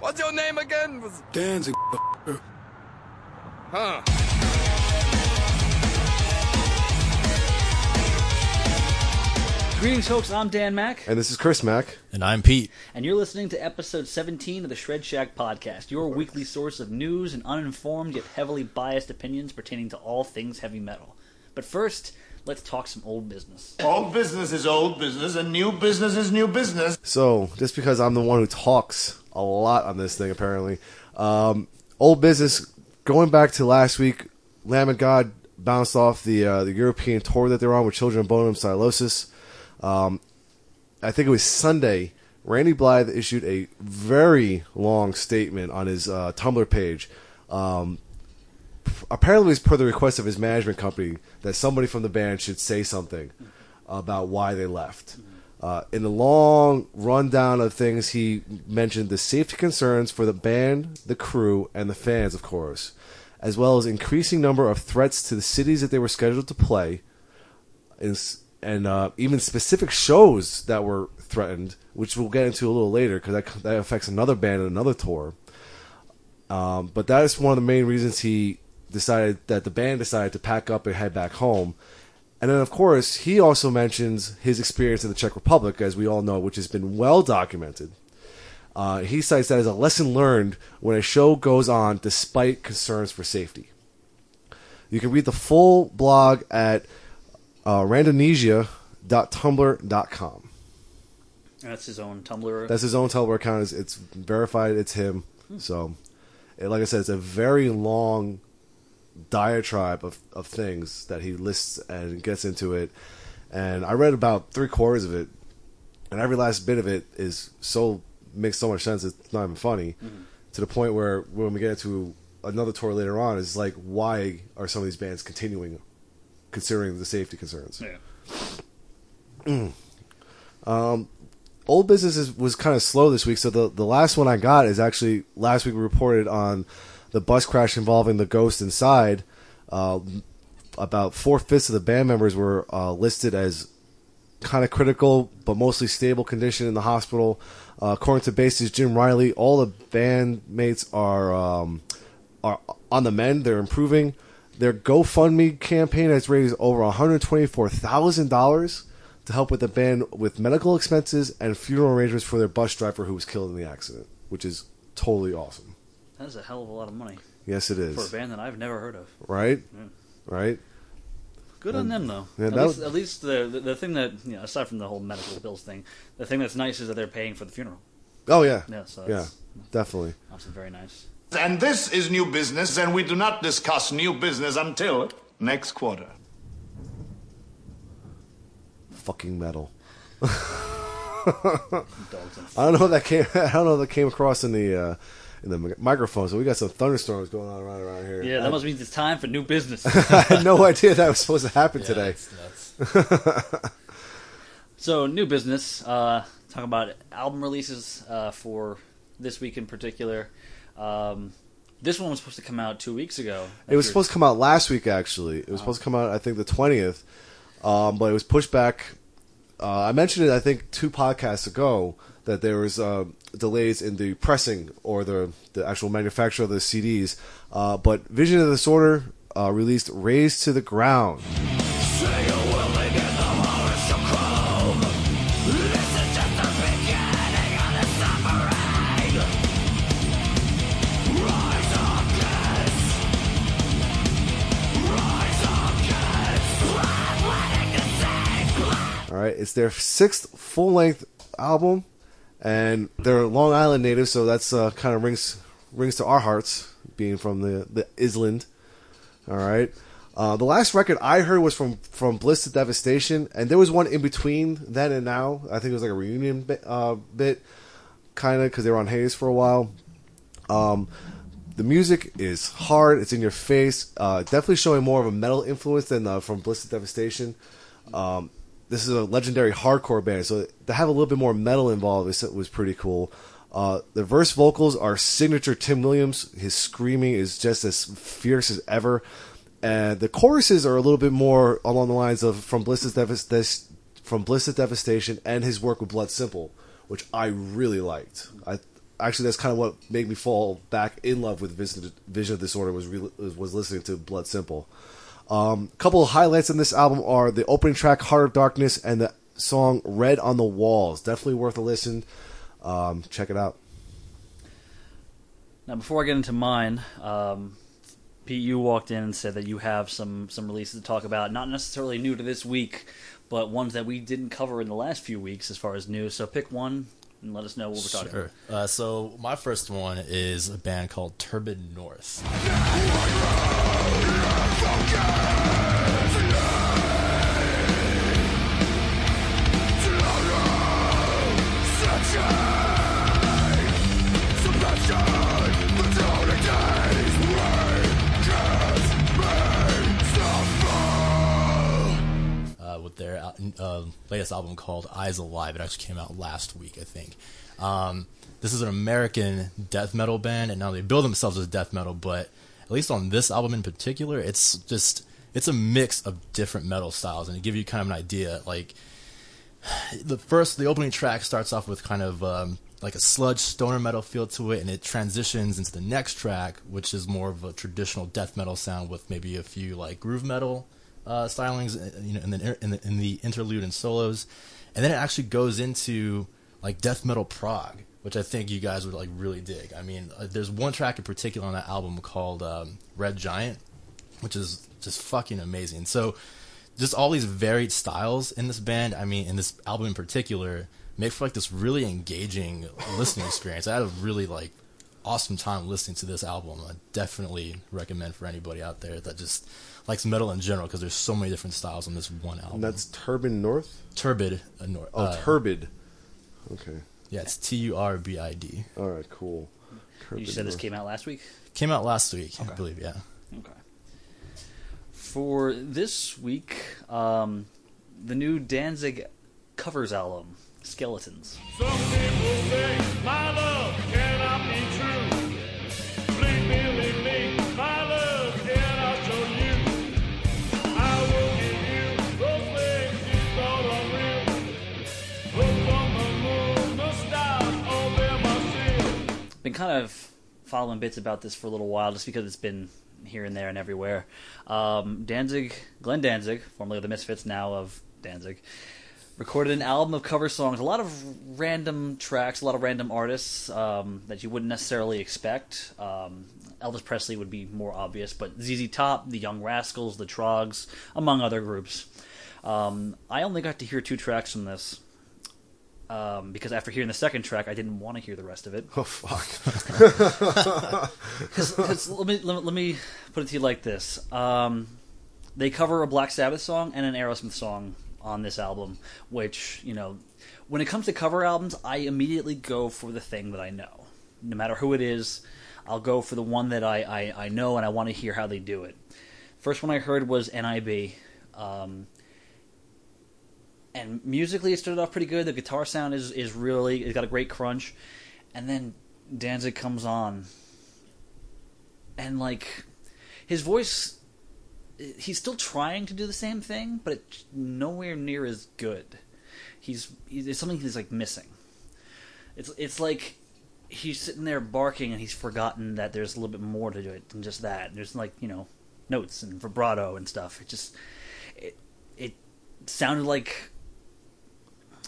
What's your name again? Was Danzig. huh? Greetings, folks. I'm Dan Mack, And this is Chris Mack. And I'm Pete. and you're listening to episode 17 of the Shred Shack podcast, your weekly source of news and uninformed yet heavily biased opinions pertaining to all things heavy metal. But first, let's talk some old business. Old business is old business, and new business is new business. So, just because I'm the one who talks a lot on this thing, apparently, um, old business. Going back to last week, Lamb of God bounced off the uh, the European tour that they're on with Children of Bodom and Sylosis. Um, I think it was Sunday. Randy Blythe issued a very long statement on his uh, Tumblr page. Um, apparently, it was per the request of his management company that somebody from the band should say something about why they left. Uh, in the long rundown of things, he mentioned the safety concerns for the band, the crew, and the fans, of course, as well as increasing number of threats to the cities that they were scheduled to play, and, and uh, even specific shows that were threatened, which we'll get into a little later because that, that affects another band and another tour. Um, but that is one of the main reasons he decided that the band decided to pack up and head back home. And then, of course, he also mentions his experience in the Czech Republic, as we all know, which has been well documented. Uh, he cites that as a lesson learned when a show goes on despite concerns for safety. You can read the full blog at uh, randomnesia.tumblr.com. That's his own Tumblr. That's his own Tumblr account. It's, it's verified. It's him. So, it, like I said, it's a very long diatribe of, of things that he lists and gets into it. And I read about three quarters of it, and every last bit of it is so makes so much sense. It's not even funny. To the point where when we get into another tour later on, is like, why are some of these bands continuing, considering the safety concerns? Yeah. um, old business is, was kind of slow this week. So the the last one I got is actually last week we reported on the bus crash involving the ghost inside. Uh, about four fifths of the band members were uh, listed as kind of critical but mostly stable condition in the hospital. Uh, according to bassist Jim Riley, all the bandmates are um, are on the mend. They're improving. Their GoFundMe campaign has raised over one hundred twenty four thousand dollars to help with the band with medical expenses and funeral arrangements for their bus driver who was killed in the accident, which is totally awesome. That's a hell of a lot of money Yes, it is for a band that I've never heard of. Right, Yeah. right. Good on them, though. yeah, at, least, was- at least the, the the thing that you know, aside from the whole medical bills thing, the thing that's nice is that they're paying for the funeral. Oh yeah, Yeah, so yeah, definitely. obviously very nice. And this is new business, and we do not discuss new business until next quarter. Fucking metal. Dogs and I don't know if that came. I don't know if that came across in the uh, in the mi- microphone. So we got some thunderstorms going on around around here. Yeah, that must mean it's time for new business. I had no idea that was supposed to happen today. so, new business. Uh, talk about album releases uh, for this week in particular. Um, this one was supposed to come out two weeks ago. It was supposed to come out last week. Actually, it was supposed to come out. I think the twentieth, um, but it was pushed back. Uh, I mentioned it. I think two podcasts ago that there was uh, delays in the pressing or the the actual manufacture of the CDs. Uh, but Vision of the Disorder uh, released "Razed to the Ground." All right, it's their sixth full length album, and they're Long Island natives, so that's uh, kind of rings rings to our hearts, being from the the Island. All right, uh, the last record I heard was from from Bliss to Devastation, and there was one in between then and now. I think it was like a reunion bit, uh, bit kind of because they were on Hayes for a while. Um, the music is hard; it's in your face. Uh, definitely showing more of a metal influence than uh, from Bliss to Devastation. Um, this is a legendary hardcore band, so to have a little bit more metal involved was, was pretty cool. Uh, the verse vocals are signature Tim Williams. His screaming is just as fierce as ever, and the choruses are a little bit more along the lines of from Bliss to Devas- from Bliss to Devastation and his work with Blood Simple, which I really liked. I actually that's kind of what made me fall back in love with Vision, Vision Disorder was re- was listening to Blood Simple. A um, couple of highlights in this album are the opening track "Heart of Darkness" and the song "Red on the Walls." Definitely worth a listen. Um, check it out. Now, before I get into mine, um, Pete, you walked in and said that you have some some releases to talk about, not necessarily new to this week, but ones that we didn't cover in the last few weeks as far as news. So pick one and let us know what we're talking Sure. about. Uh, so my first one is a band called Turbid North. With their uh, latest album called Eyes Alive. It actually came out last week, I think. Um, this is an American death metal band, and now they build themselves as death metal, but at least on this album in particular, it's just it's a mix of different metal styles, and to give you kind of an idea, like the first the opening track starts off with kind of um, like a sludge stoner metal feel to it and it transitions into the next track which is more of a traditional death metal sound with maybe a few like groove metal uh, stylings uh, you know in the, in the in the interlude and solos and then it actually goes into like death metal prog which I think you guys would like really dig I mean uh, there's one track in particular on that album called um, Red Giant which is just fucking amazing so just all these varied styles in this band. I mean, in this album in particular, make for like this really engaging listening experience. I had a really like awesome time listening to this album. I definitely recommend for anybody out there that just likes metal in general because there's so many different styles on this one album. And that's Turban North. Turbid. Uh, nor- Oh, uh, Turbid. Okay. yeah, it's T U R B I D. All right. Cool. You Turbid said this came out last week. Came out last week, I believe. Yeah. Okay. For this week, um, the new Danzig covers album, Skeletons. Been kind of following bits about this for a little while, just because it's been here and there and everywhere. Um, Danzig, Glenn Danzig, formerly of the Misfits, now of Danzig, recorded an album of cover songs. A lot of random tracks, a lot of random artists um, that you wouldn't necessarily expect. Um, Elvis Presley would be more obvious, but ZZ Top, the Young Rascals, the Troggs, among other groups. Um, I only got to hear two tracks from this. Um, because after hearing the second track, I didn't want to hear the rest of it. Oh fuck. Because let me, let me let me put it to you like this: um, they cover a Black Sabbath song and an Aerosmith song on this album. Which you know, when it comes to cover albums, I immediately go for the thing that I know. No matter who it is, I'll go for the one that I I, I know and I want to hear how they do it. First one I heard was NIB. Um, and musically, it started off pretty good. The guitar sound is is really it's got a great crunch, and then Danzig comes on, and like his voice, he's still trying to do the same thing, but it's nowhere near as good. He's, he's there's something he's like missing. It's it's like he's sitting there barking and he's forgotten that there's a little bit more to it than just that. There's like you know notes and vibrato and stuff. It just it it sounded like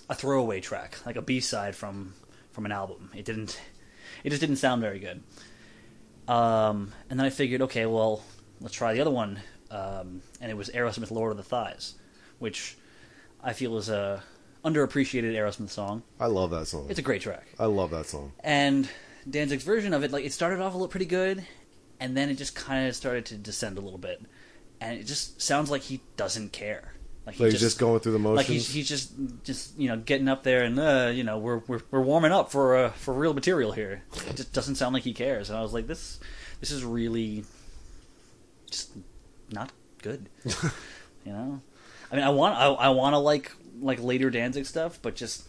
a throwaway track, like a B side from from an album. It didn't. It just didn't sound very good. Um, and then I figured, okay, well, let's try the other one, um, and it was Aerosmith "Lord of the Thighs," which I feel is a underappreciated Aerosmith song. I love that song. It's a great track, I love that song. and Danzig's version of it, like it started off a little pretty good, and then it just kind of started to descend a little bit, and it just sounds like he doesn't care. Like, Like he's just going through the motions. like he's he's just just you know getting up there and uh, you know we're we're we're warming up for uh, for real material here. It just doesn't sound like he cares. And I was like, this this is really just not good. you know, I mean, I want I, I want to like like later Danzig stuff, but just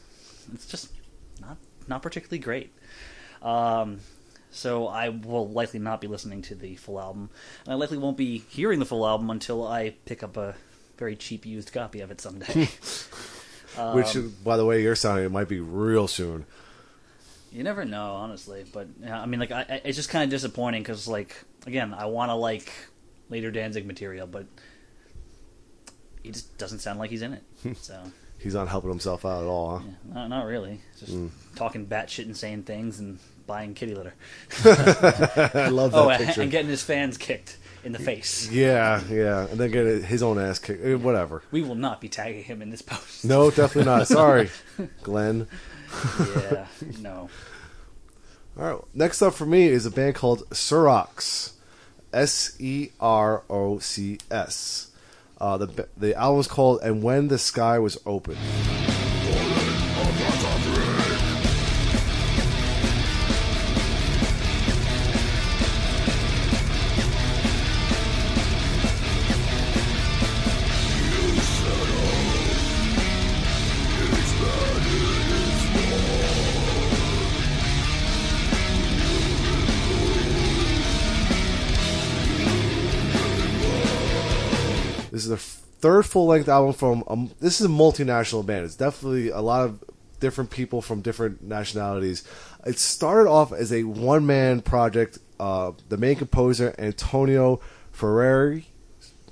it's just not not particularly great. Um, so I will likely not be listening to the full album, and I likely won't be hearing the full album until I pick up a very cheap used copy of it someday. Which, Um, by the way, you're sounding it might be real soon. You never know, honestly. But I mean, like, I, I- it's just kind of disappointing because, like, again, I want to like later Danzig material, but he just doesn't sound like he's in it. So He's not helping himself out at all. Huh? yeah, not, not really. Just talking batshit insane things and buying kitty litter. I love that Oh, picture. and getting his fans kicked in the face. yeah, yeah, and then get his own ass kicked. eh, Whatever. We will not be tagging him in this post. No, definitely not. Sorry, Glenn. yeah, no. All right. Next up for me is a band called Serocs. S E R O C S. Uh, the the album's called "And When the Sky Was Open." Third full length album from. Um, this is a multinational band. It's definitely a lot of different people from different nationalities. It started off as a one man project. Uh, the main composer Antonio Ferrari.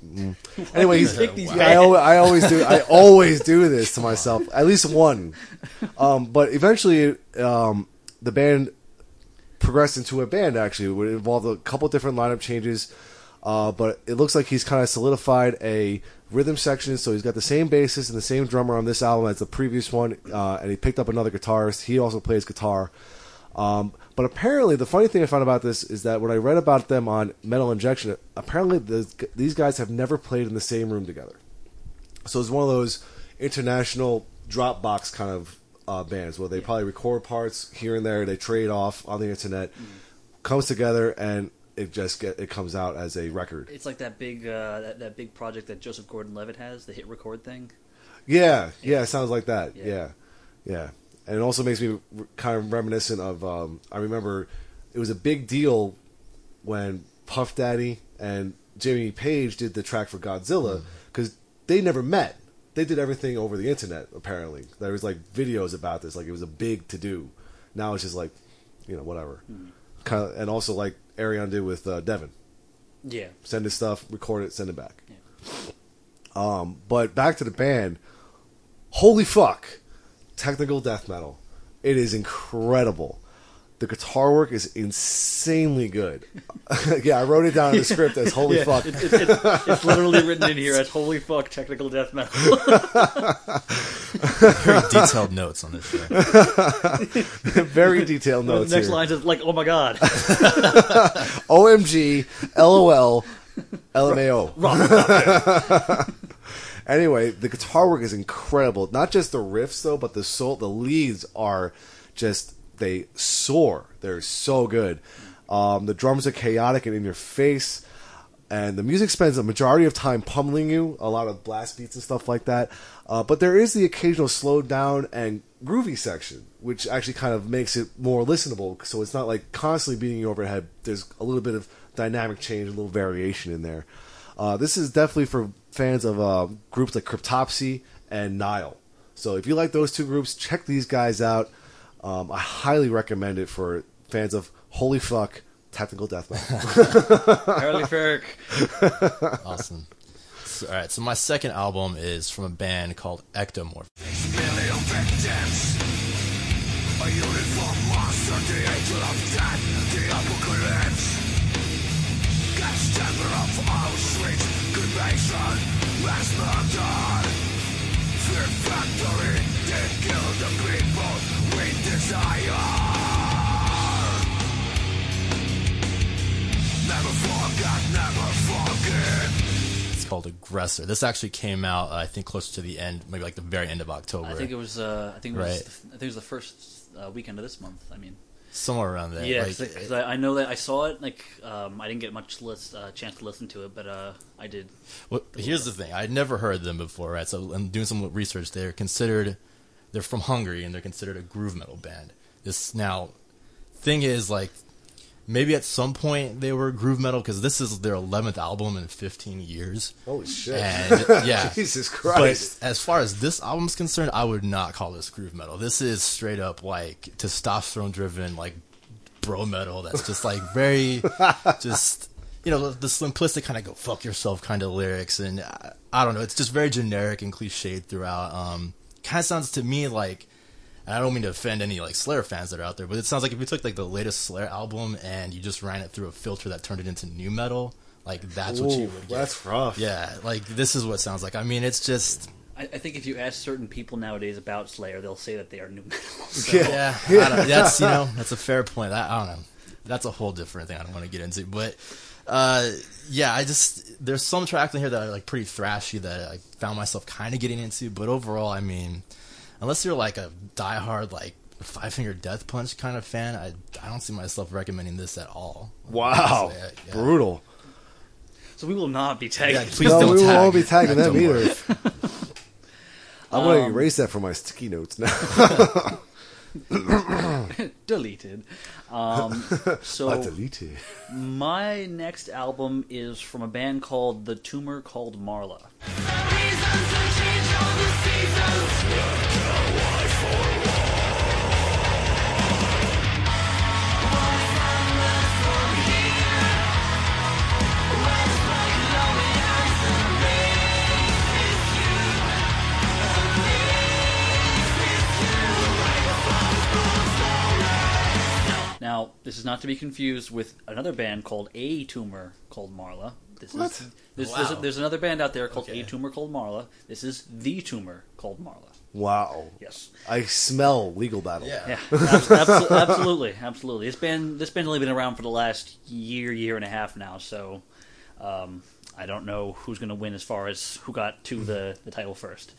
Mm. Anyway, he's, I? I always do. I always do this to myself. At least one. Um, but eventually, um, the band progressed into a band. Actually, it would involve a couple different lineup changes. Uh, but it looks like he's kind of solidified a rhythm section. So he's got the same bassist and the same drummer on this album as the previous one, uh, and he picked up another guitarist. He also plays guitar. Um, but apparently, the funny thing I found about this is that when I read about them on Metal Injection, apparently the, these guys have never played in the same room together. So it's one of those international Dropbox kind of uh, bands where they probably record parts here and there, they trade off on the internet, comes together, and it just get it comes out as a record. It's like that big uh, that, that big project that Joseph Gordon-Levitt has, the hit record thing. Yeah, yeah, it sounds like that. Yeah. Yeah, yeah, and it also makes me kind of reminiscent of. Um, I remember it was a big deal when Puff Daddy and Jimmy Page did the track for Godzilla because they never met. They did everything over the internet. Apparently, there was like videos about this. Like it was a big to do. Now it's just like, you know, whatever. Kind of, and also like Ayreon did with uh, Devin Yeah. send his stuff, record it, send it back. Um, but back to the band. Holy fuck! Technical death metal. It is incredible. The guitar work is insanely good. yeah, I wrote it down in the script as holy Yeah, fuck. It's, it's, it's, it's literally written in here as "Holy fuck, technical death metal." Very detailed notes on this show. Very detailed notes. the notes next here. line is like, "Oh my god, OMG, LOL, LMAO. anyway, the guitar work is incredible. Not just the riffs though, but the soul, the leads are just they soar. They're so good. Um, the drums are chaotic and in your face, and the music spends a majority of time pummeling you. A lot of blast beats and stuff like that. Uh, but there is the occasional slowed down and groovy section, which actually kind of makes it more listenable. So it's not like constantly beating you over the head. There's a little bit of dynamic change, a little variation in there. Uh, this is definitely for fans of uh, groups like Cryptopsy and Nile. So if you like those two groups, check these guys out. Um, I highly recommend it for fans of holy fuck technical death metal. Harley Ferrick." Awesome. So, all right, so my second album is from a band called Ektomorf. It's called Aggressor. This actually came out, uh, I think, closer to the end, maybe like the very end of October, I think it was. Uh, I think it was. Right. I think it was the first uh, weekend of this month. I mean, somewhere around there. yeah, Like, because I, I know that I saw it. Like, um, I didn't get much list, uh, chance to listen to it, but uh, I did. Well, here's the thing. I'd never heard them before, right? So I'm doing some research. They're considered, they're from Hungary, and they're considered a groove metal band. This now, thing is like, maybe at some point they were groove metal because this is their 11th album in 15 years. Holy shit! And yeah, Jesus Christ! But as far as this album's concerned, I would not call this groove metal. This is straight up like testosterone driven, like bro metal. That's just like very, just you know, the simplistic kind of go fuck yourself kind of lyrics, and I, I don't know. It's just very generic and cliched throughout. Um, kind of sounds to me like. And I don't mean to offend any like Slayer fans that are out there, but it sounds like if you took like the latest Slayer album and you just ran it through a filter that turned it into new metal, like that's what you would get. that's rough. Yeah, like this is what it sounds like. I mean, it's just I, I think if you ask certain people nowadays about Slayer, they'll say that they are new metal. So, Yeah. yeah. I don't, that's you know that's a fair point. I, I don't know. That's a whole different thing. I don't want to get into, but uh, yeah, I just there's some tracks in here that are like pretty thrashy that I found myself kind of getting into, but overall, I mean, unless you're like a diehard like Five Finger Death Punch kind of fan, I I don't see myself recommending this at all. Wow, Yeah, yeah. brutal. so we will not be tagging. Yeah, please no, don't we tag. won't be tagging them either. I'm going Um, to erase that from my sticky notes now. deleted. Um, so I my next album is from a band called The Tumor Called Marla. Now, this is not to be confused with another band called A Tumor called Marla. This What? is there's, Wow. there's, there's another band out there called Okay. A Tumor called Marla. This is The Tumor called Marla. Wow. Yes. I smell legal battle. Yeah. Yeah, abs- abso- absolutely, absolutely. This band, this band, only been around for the last year, year and a half now. So, um, I don't know who's going to win as far as who got to the the title first.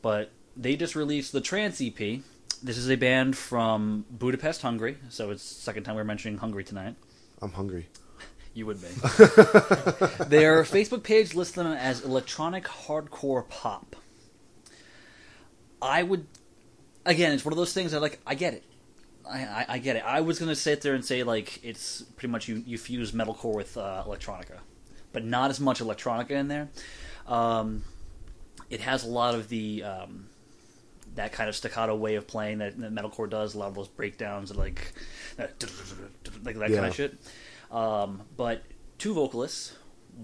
But they just released the Trance EP. This is a band from Budapest, Hungary. So it's the second time we're mentioning Hungary tonight. I'm hungry. You would be. Their Facebook page lists them as electronic hardcore pop. I would, again, it's one of those things that like I get it. I, I, I get it. I was gonna sit there and say like it's pretty much you, you fuse metalcore with uh, electronica, but not as much electronica in there. Um, it has a lot of the um, that kind of staccato way of playing that, that metalcore does. A lot of those breakdowns and like like that kind of shit. Um, but two vocalists.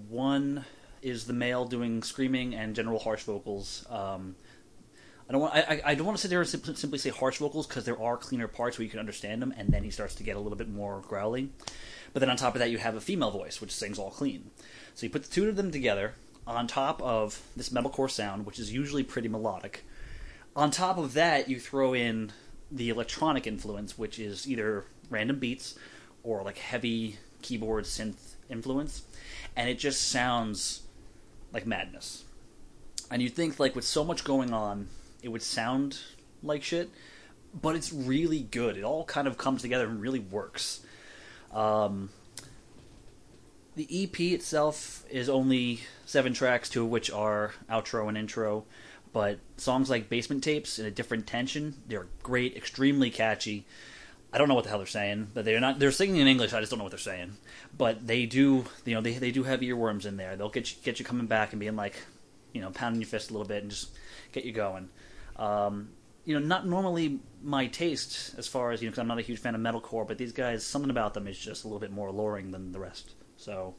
One is the male doing screaming and general harsh vocals. Um, I don't want. I, I- I don't want to sit there and simply, simply say harsh vocals because there are cleaner parts where you can understand them, and then he starts to get a little bit more growly. But then on top of that, you have a female voice which sings all clean. So you put the two of them together on top of this metalcore sound, which is usually pretty melodic. On top of that, you throw in the electronic influence, which is either random beats or like heavy keyboard synth influence, and it just sounds like madness. And you'd think like with so much going on, it would sound like shit, but it's really good. It all kind of comes together and really works. Um, the EP itself is only seven tracks, two of which are outro and intro. But songs like Basement Tapes in a different tension, they're great, extremely catchy. I don't know what the hell they're saying, but they're not. They're singing in English. I just don't know what they're saying. But they do, you know, they they do have earworms in there. They'll get you, get you coming back and being like, you know, pounding your fist a little bit and just get you going. Um, you know, not normally my taste as far as you know, because I'm not a huge fan of metalcore, but these guys, something about them is just a little bit more alluring than the rest. So,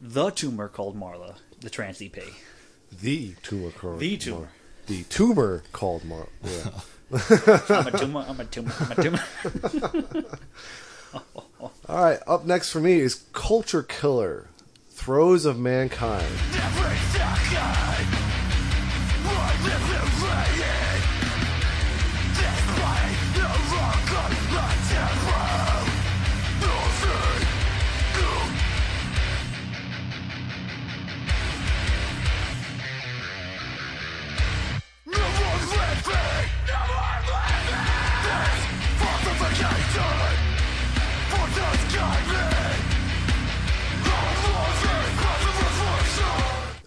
the tumor called Marla, the trance EP. The tumor called The tumor. Mar- the tumor called Mar. Yeah. I'm a tumor. I'm a tumor. I'm a tumor. All right. Up next for me is Culture Killer, Throes of Mankind.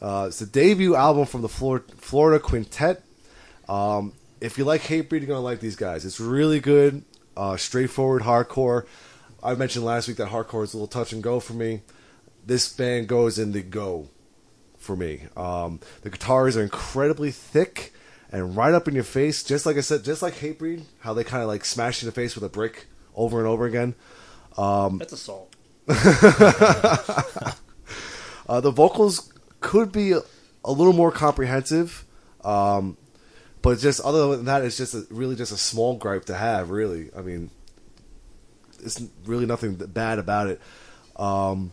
Uh, it's the debut album from the Flor- Florida Quintet. Um, if you like Hatebreed, you're gonna like these guys. It's really good, uh, straightforward hardcore. I mentioned last week that hardcore is a little touch and go for me. This band goes in the go for me. Um, the guitars are incredibly thick and right up in your face, just like I said, just like Hatebreed, how they kind of like smash you in the face with a brick over and over again. That's assault. Uh, the vocals could be a, little more comprehensive, um, but just other than that, it's just a, really just a small gripe to have. Really, I mean, it's really nothing bad about it. Um,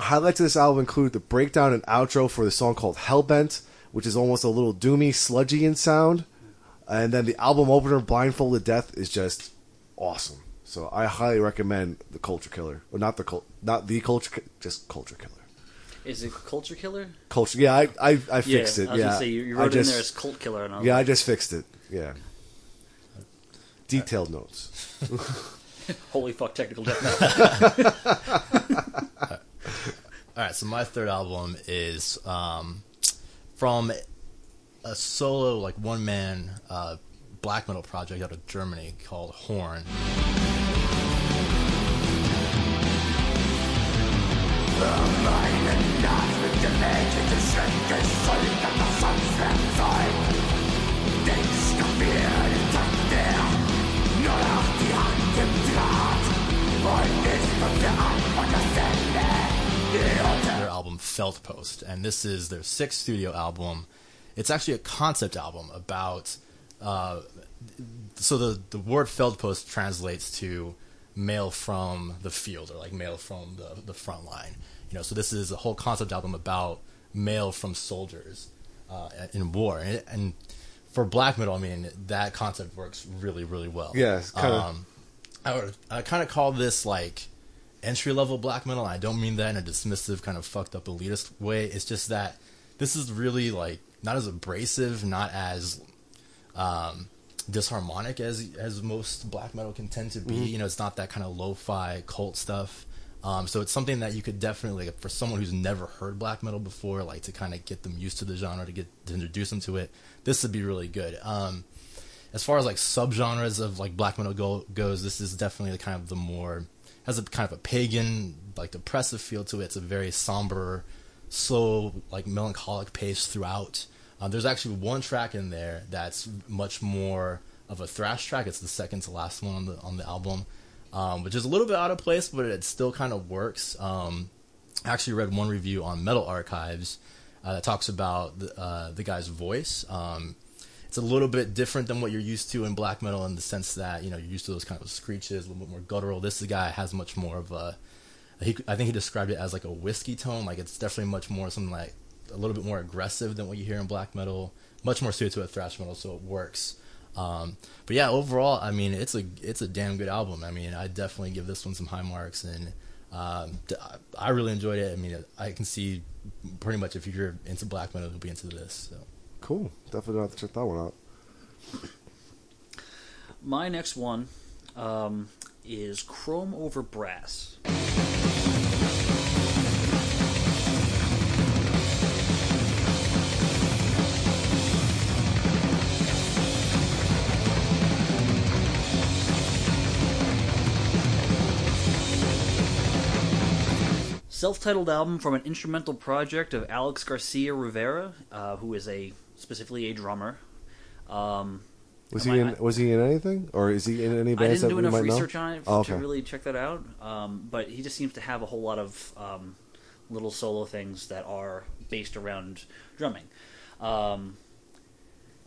highlights of this album include the breakdown and outro for the song called Hellbent, which is almost a little doomy, sludgy in sound, and then the album opener, Blindfolded Death, is just awesome. So I highly recommend the Culture Killer, or not the cult, not the Culture, just Culture Killer. Is it culture killer? Culture. Yeah, I I, I fixed yeah, it. I was yeah, gonna say you, you I wrote it just, in there as cult killer, and I was Yeah, I just fixed it. Yeah. Detailed notes. holy fuck, technical death metal. All right, so my third album is um, from a solo, like one man uh, black metal project out of Germany called Horn. Their album Feldpost, and this is their sixth studio album. It's actually a concept album about. Uh, so the the word Feldpost translates to mail from the field or like mail from the the front line. You know, so this is a whole concept album about mail from soldiers uh, in war, and, and for black metal, I mean that concept works really really well. Yeah, kinda- Um, I would I kind of call this like entry level black metal. I don't mean that in a dismissive, kind of fucked up elitist way. It's just that this is really like not as abrasive, not as um, disharmonic as as most black metal can tend to be. You know, it's not that kind of lo-fi cult stuff. Um, so it's something that you could definitely, like, for someone who's never heard black metal before, like to kind of get them used to the genre, to get to introduce them to it. This would be really good. Um, as far as like subgenres of like black metal go, goes, this is definitely the kind of the more has a kind of a pagan, like depressive feel to it. It's a very somber, slow, like melancholic pace throughout. Um, there's actually one track in there that's much more of a thrash track. It's the second to last one on the on the album, um, which is a little bit out of place, but it still kind of works. Um, I actually read one review on Metal Archives uh, that talks about the, uh, the guy's voice. Um, it's a little bit different than what you're used to in black metal in the sense that you know you're used to those kind of screeches, a little bit more guttural. This guy has much more of a. He, I think he described it as like a whiskey tone. Like it's definitely much more something like a little bit more aggressive than what you hear in black metal. Much more suited to a thrash metal, so it works. Um, but yeah, overall, I mean, it's a it's a damn good album. I mean, I definitely give this one some high marks, and um, d- I really enjoyed it. I mean, I can see pretty much if you're into black metal, you'll be into this. So. Cool. Definitely gonna have to check that one out. My next one um, is Chrome Over Brass. Self-titled album from an instrumental project of Alex Garcia Rivera, uh, who is a specifically a drummer. Um, Was he I- in? Was he in anything, or is he in any I didn't do enough research know? on it Oh, okay. to really check that out. Um, but he just seems to have a whole lot of um, little solo things that are based around drumming. Um,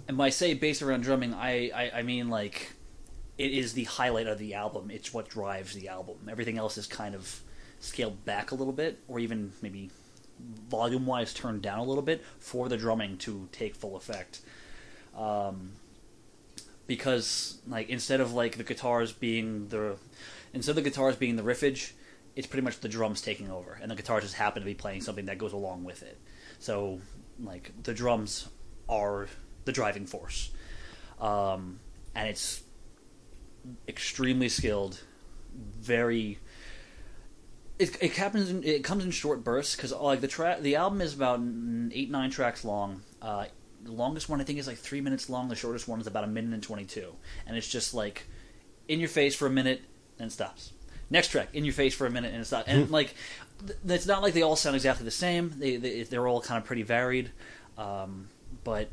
and by say based around drumming, I, I, I mean like it is the highlight of the album. It's what drives the album. Everything else is kind of scaled back a little bit, or even maybe volume wise turned down a little bit for the drumming to take full effect. Um, because like instead of like the guitars being the instead of the guitars being the riffage, it's pretty much the drums taking over, and the guitars just happen to be playing something that goes along with it. So like the drums are the driving force, um, and it's extremely skilled, very. It, it happens. In, it comes in short bursts because like the track, the album is about eight nine tracks long. Uh, the longest one I think is like three minutes long. The shortest one is about a minute and twenty two, and it's just like in your face for a minute, then stops. Next track, in your face for a minute, and it stops. and like th- it's not like they all sound exactly the same. They, they they're all kind of pretty varied, um, but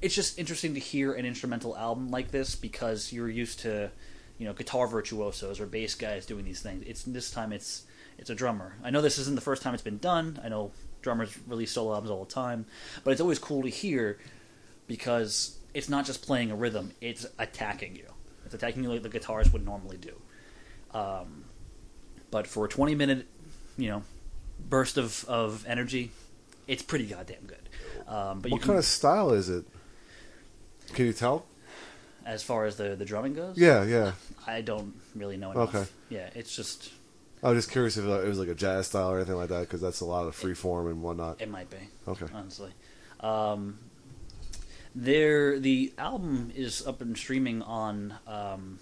it's just interesting to hear an instrumental album like this because you're used to you know guitar virtuosos or bass guys doing these things. It's this time it's it's a drummer. I know this isn't the first time it's been done. I know drummers release solo albums all the time, but it's always cool to hear because it's not just playing a rhythm; it's attacking you. It's attacking you like the guitars would normally do. Um, but for a 20 minute, you know, burst of, of energy, it's pretty goddamn good. Um, but you What can, kind of style is it? Can you tell? As far as the the drumming goes, Yeah, yeah. I don't really know enough. Okay. Yeah, it's just I was just curious if it was like a jazz style or anything like that, because that's a lot of free form and whatnot. it might be. Okay. honestly. Um, there, the album is up and streaming on um,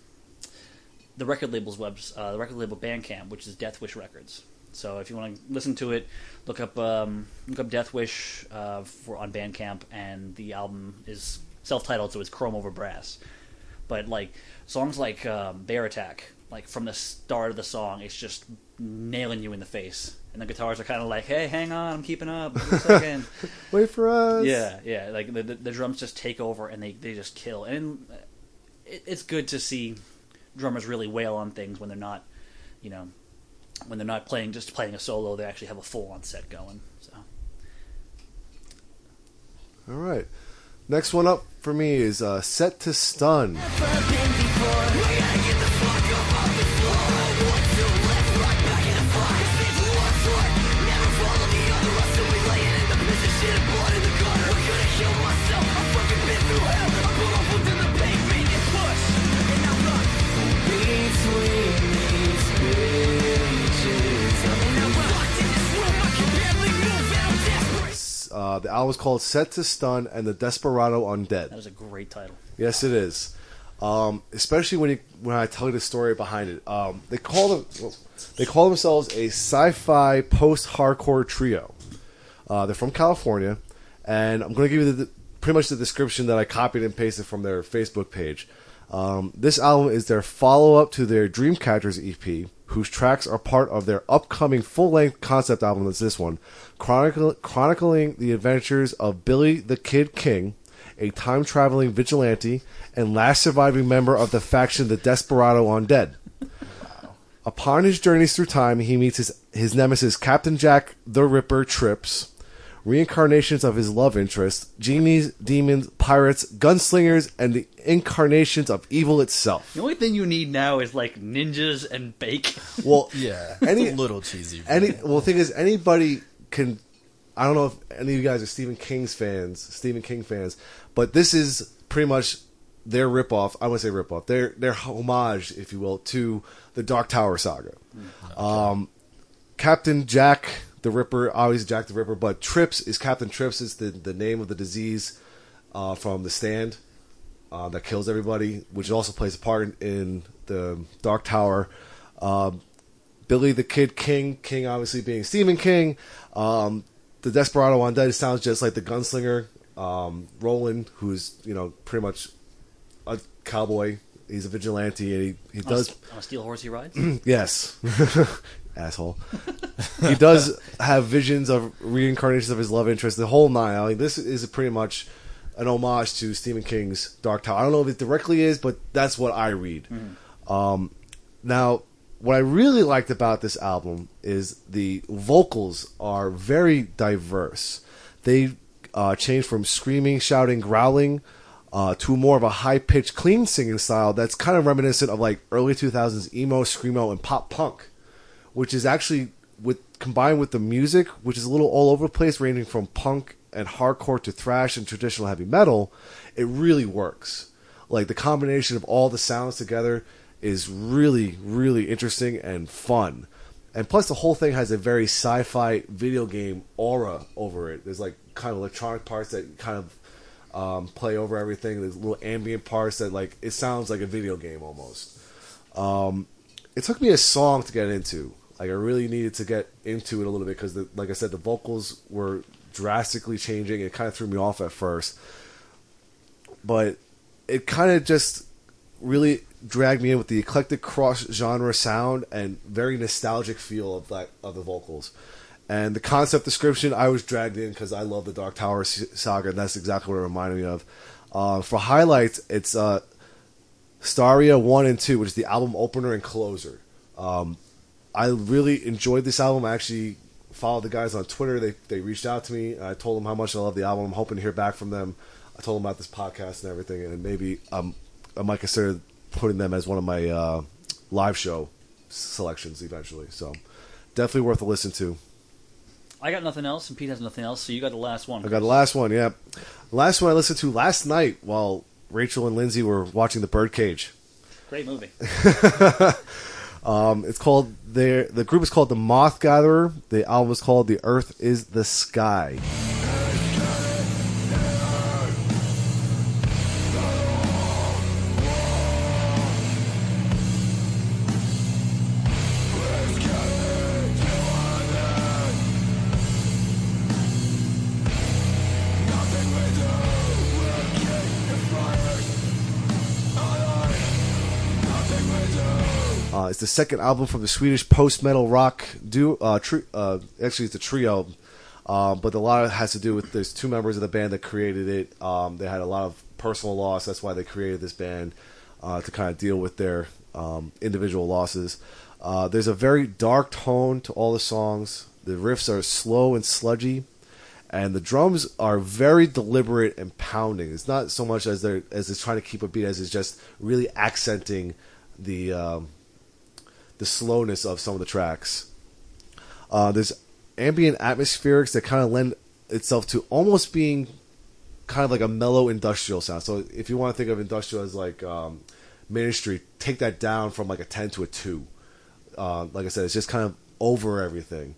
the record label's webs, uh, the record label Bandcamp, which is Death Wish Records. So if you want to listen to it, look up um, look up Death Wish uh, for on Bandcamp, and the album is self-titled, so it's Chrome Over Brass. But like songs like um, Bear Attack, like from the start of the song, it's just nailing you in the face, and the guitars are kind of like, "Hey, hang on, I'm keeping up." Wait. Wait for us. Yeah, yeah. Like the, the the drums just take over and they they just kill. And uh, it, it's good to see drummers really wail on things when they're not, you know, when they're not playing just playing a solo. They actually have a full on set going. So All right. Next one up for me is uh, Set to Stun. Uh, the album is called Set to Stun and the Desperado Undead. that is a great title. Yes, it is. Um, especially when you, when I tell you the story behind it. Um, they call them well, they call themselves a sci-fi post-hardcore trio. Uh, they're from California, and I'm going to give you the, pretty much the description that I copied and pasted from their Facebook page. Um, this album is their follow-up to their Dreamcatchers EP, whose tracks are part of their upcoming full-length concept album. That's this one, chronicle, chronicling the adventures of Billy the Kid King, a time traveling vigilante and last surviving member of the faction the Desperado Undead. Upon his journeys through time, he meets his, his nemesis Captain Jack the Ripper Trips, reincarnations of his love interest, genies, demons, pirates, gunslingers, and the incarnations of evil itself. The only thing you need now is like ninjas and bake. Well, Yeah, Any- it's a little cheesy. but- any well, the thing is, anybody can. I don't know if any of you guys are Stephen King's fans, Stephen King fans, but this is pretty much their ripoff. I wouldn't say ripoff. Their their homage, if you will, to the Dark Tower saga. Um, Captain Jack the Ripper, obviously Jack the Ripper, but Trips is Captain Trips is the the name of the disease uh, from The Stand uh, that kills everybody, which also plays a part in, in the Dark Tower. Um, Billy the Kid King, King obviously being Stephen King. Um, the Desperado Undead sounds just like the gunslinger. Um, Roland, who's you know pretty much a cowboy. He's a vigilante, and he, he does on a steel horse he rides. Yes. Asshole. he does have visions of reincarnations of his love interest, the whole nine. I mean, this is pretty much an homage to Stephen King's Dark Tower. I don't know if it directly is, but that's what I read. Um, now, what I really liked about this album is the vocals are very diverse. They uh, change from screaming, shouting, growling uh, to more of a high pitched, clean singing style that's kind of reminiscent of like early 2000s emo, screamo, and pop punk, which is actually with combined with the music, which is a little all over the place, ranging from punk and hardcore to thrash and traditional heavy metal. It really works. Like the combination of all the sounds together is really, really interesting and fun. And plus, the whole thing has a very sci-fi video game aura over it. There's like kind of electronic parts that kind of um, play over everything. There's little ambient parts that like it sounds like a video game almost. Um, it took me a song to get into. Like I really needed to get into it a little bit because, like I said, the vocals were drastically changing. It kind of threw me off at first, but it kind of just really dragged me in with the eclectic cross genre sound and very nostalgic feel of that of the vocals. And the concept description, I was dragged in because I love the Dark Tower saga, and that's exactly what it reminded me of. Uh, for highlights, it's uh, Staria 1 and 2, which is the album opener and closer. Um, I really enjoyed this album. I actually followed the guys on Twitter. They, they reached out to me. I told them how much I love the album. I'm hoping to hear back from them. I told them about this podcast and everything, and maybe um, I might consider putting them as one of my uh, live show selections eventually. So definitely worth a listen to. I got nothing else, and Pete has nothing else, so you got the last one. I got the last one. Yeah, last one I listened to last night while Rachel and Lindsay were watching The Birdcage. Great movie. Um, it's called their the group is called the Moth Gatherer. The album is called The Earth Is the Sky. It's the second album from the Swedish post metal rock duo. Uh, tri- uh, actually, it's a trio, um, but a lot of it has to do with there's two members of the band that created it. Um, they had a lot of personal loss. That's why they created this band uh, to kind of deal with their um, individual losses. Uh, there's a very dark tone to all the songs. The riffs are slow and sludgy, and the drums are very deliberate and pounding. It's not so much as they're as it's trying to keep a beat as it's just really accenting the um, the slowness of some of the tracks. Uh, there's ambient atmospherics that kind of lend itself to almost being kind of like a mellow industrial sound. So if you want to think of industrial as like um, Ministry, take that down from like a ten to a two. Uh, like I said, it's just kind of over everything.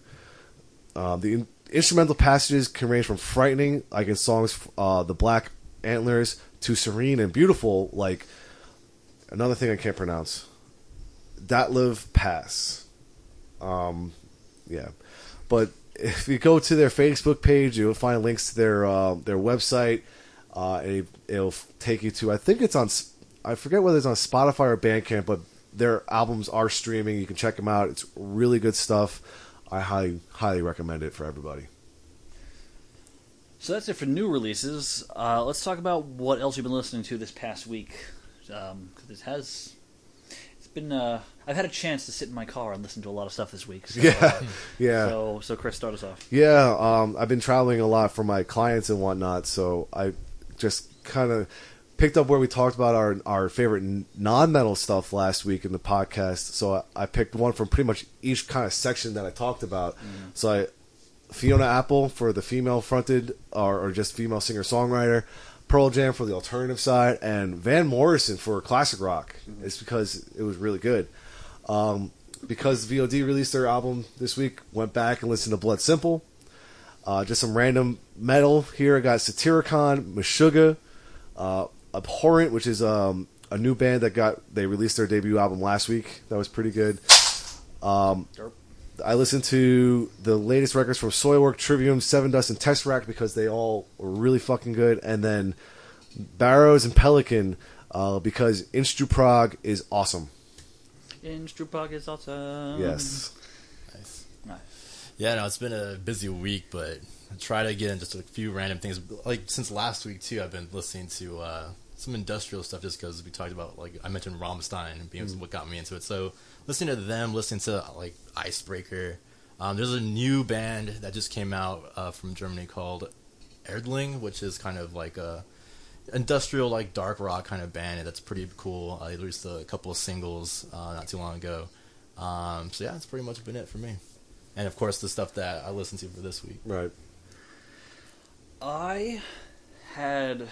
Um, the in- instrumental passages can range from frightening, like in songs uh, "The Black Antlers," to serene and beautiful, like another thing I can't pronounce. Datliv Pass. Um, yeah, but if you go to their Facebook page, you'll find links to their uh, their website. Uh, it, it'll take you to I think it's on I forget whether it's on Spotify or Bandcamp, but their albums are streaming. You can check them out. It's really good stuff. I highly highly recommend it for everybody. So that's it for new releases. Uh, let's talk about what else you've been listening to this past week. Um, it has, been. Uh, I've had a chance to sit in my car and listen to a lot of stuff this week. So, Yeah, uh, yeah. So, so Chris, start us off. Yeah, um, I've been traveling a lot for my clients and whatnot, so I just kind of picked up where we talked about our our favorite non metal stuff last week in the podcast. So I, I picked one from pretty much each kind of section that I talked about. So I Fiona Apple for the female fronted or, or just female singer songwriter, Pearl Jam for the alternative side, and Van Morrison for classic rock. It's because it was really good. Um, because VOD released their album this week, went back and listened to Blood Simple. Uh, just some random metal here. I got Satyricon, Meshuggah, uh, Abhorrent, which is um, a new band that got they released their debut album last week. That was pretty good. Um, I listened to the latest records from Soilwork, Trivium, Sevendust, and Tesseract because they all were really fucking good. And then Barrows and Pelican uh, because Instru Prague is awesome. Instrupog is awesome. Yes. Nice. Nice. Yeah, no, it's been a busy week, but I try to get in just a few random things. Like since last week too, I've been listening to uh, some industrial stuff just because we talked about like I mentioned Rammstein and being what got me into it. So listening to them, listening to like Icebreaker. Um, there's a new band that just came out uh, from Germany called Erdling, which is kind of like a industrial like dark rock kind of band that's pretty cool. Uh, they released a couple of singles uh, not too long ago. Um, so yeah, that's pretty much been it for me. And of course, the stuff that I listened to for this week. Right. I had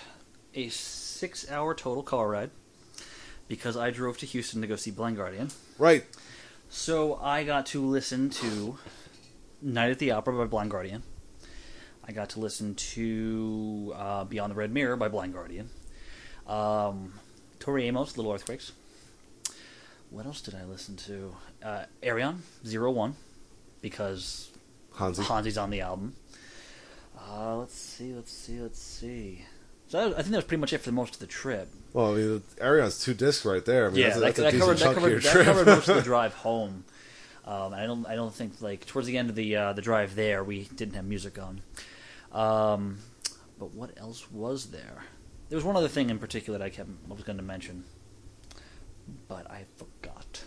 a six-hour total car ride because I drove to Houston to go see Blind Guardian. Right. So I got to listen to Night at the Opera by Blind Guardian. I got to listen to uh, Beyond the Red Mirror by Blind Guardian. Um, Tori Amos, Little Earthquakes. What else did I listen to? Uh, Ayreon, Zero One, because Hansi. Hansi's on the album. Uh, let's see, let's see, let's see. So I think that was pretty much it for most of the trip. Well, I mean, Ayreon's two discs right there. I mean, yeah, that's a, that, that's a that decent covered that covered, that covered most of the drive home. Um, I don't I don't think like towards the end of the uh, the drive there we didn't have music on. Um, but what else was there? There was one other thing in particular that I kept I was going to mention, but I forgot.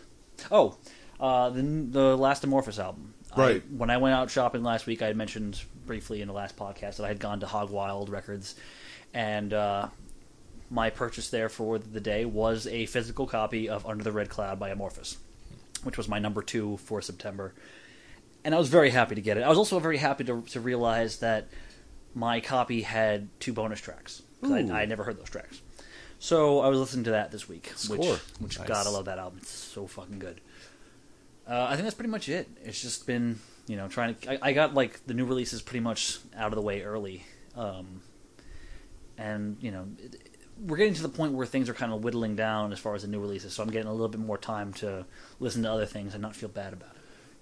Oh, uh, the the last Amorphis album. I- Right. when I went out shopping last week, I had mentioned briefly in the last podcast that I had gone to Hog Wild Records, and uh, my purchase there for the day was a physical copy of Under the Red Cloud by Amorphis, which was my number two for September. And I was very happy to get it. I was also very happy to, to realize that my copy had two bonus tracks. I, I never heard those tracks. So I was listening to that this week, which, Score. which Nice. God, I love that album. It's so fucking good. Uh, I think that's pretty much it. It's just been, you know, trying to. I, I got like the new releases pretty much out of the way early, um, and you know, it, we're getting to the point where things are kind of whittling down as far as the new releases. So I'm getting a little bit more time to listen to other things and not feel bad about it.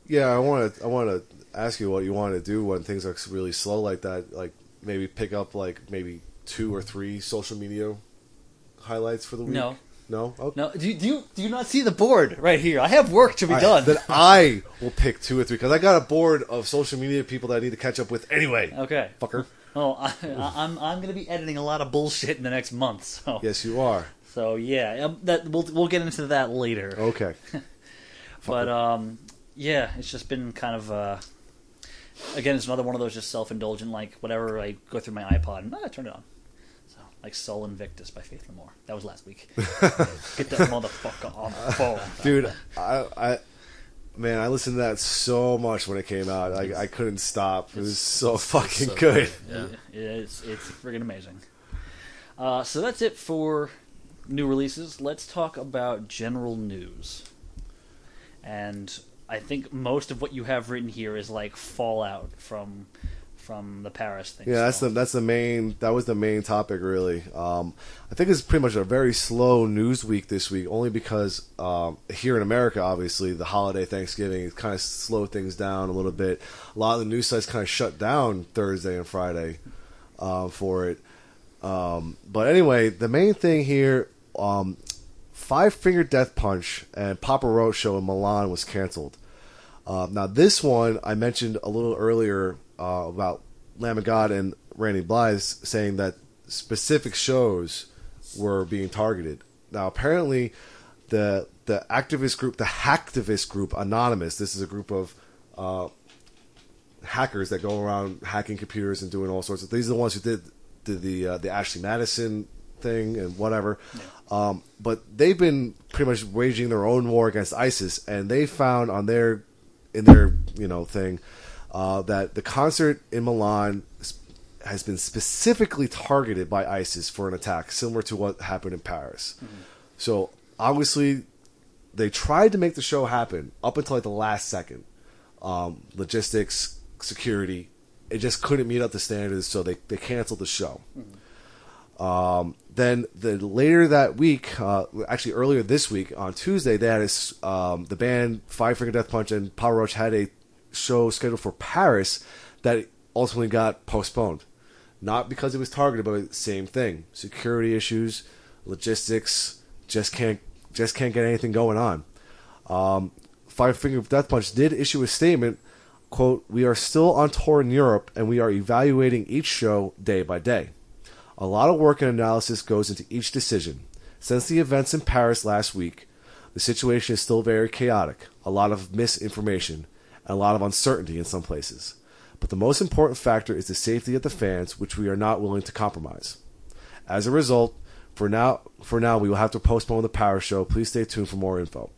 Yeah, I want to. I want to ask you what you want to do when things are really slow like that. Like maybe pick up like maybe two or three social media highlights for the week. No. no. Okay. No, do you, do you do you not see the board right here? I have work to be I- done. Then I will pick two or three because I got a board of social media people that I need to catch up with anyway. okay. Fucker. Oh, I, I, I'm I'm going to be editing a lot of bullshit in the next month. So Yes, you are. so yeah, um, that we'll we'll get into that later. Okay. But um, yeah, it's just been kind of uh, again, it's another one of those just self indulgent like whatever I go through my iPod and ah, turn it on. So like Sol Invictus by Faith No More. That was last week. Get that motherfucker on the phone, Dude, I, I, man, I listened to that so much when it came out. I, I couldn't stop. It was so fucking So good. Yeah. It's it's friggin' amazing. Uh, so that's it for new releases. Let's talk about general news. And I think most of what you have written here is like fallout from from the Paris thing. Yeah, that's the that's the main that was the main topic really. Um, I think it's pretty much a very slow news week this week, only because um, here in America, obviously the holiday Thanksgiving it kind of slowed things down a little bit. A lot of the news sites kind of shut down Thursday and Friday uh, for it. Um, but anyway, the main thing here, um, Five Finger Death Punch and Papa Roach show in Milan was canceled. Uh, now, this one I mentioned a little earlier uh, about Lamb of God and Randy Blythe saying that specific shows were being targeted. Now, apparently, the the activist group, the hacktivist group, Anonymous. This is a group of uh, hackers that go around hacking computers and doing all sorts of. These are the ones who did did the uh, the Ashley Madison thing and whatever. Um, but they've been pretty much waging their own war against ISIS, and they found on their in their you know thing uh, that the concert in Milan has been specifically targeted by ISIS for an attack similar to what happened in Paris. So obviously, they tried to make the show happen up until like the last second. Um, logistics, security, it just couldn't meet up the standards, so they, they canceled the show. Um, then the later that week, uh, actually earlier this week on Tuesday, they had a um, the band Five Finger Death Punch and Papa Roach had a show scheduled for Paris that ultimately got postponed. Not because it was targeted, but the same thing: security issues, logistics. Just can't just can't get anything going on. Um, Five Finger Death Punch did issue a statement. "Quote: We are still on tour in Europe, and we are evaluating each show day by day." A lot of work and analysis goes into each decision. Since the events in Paris last week, the situation is still very chaotic, a lot of misinformation, and a lot of uncertainty in some places. But the most important factor is the safety of the fans, which we are not willing to compromise. As a result, for now, for now we will have to postpone the Paris show. Please stay tuned for more info.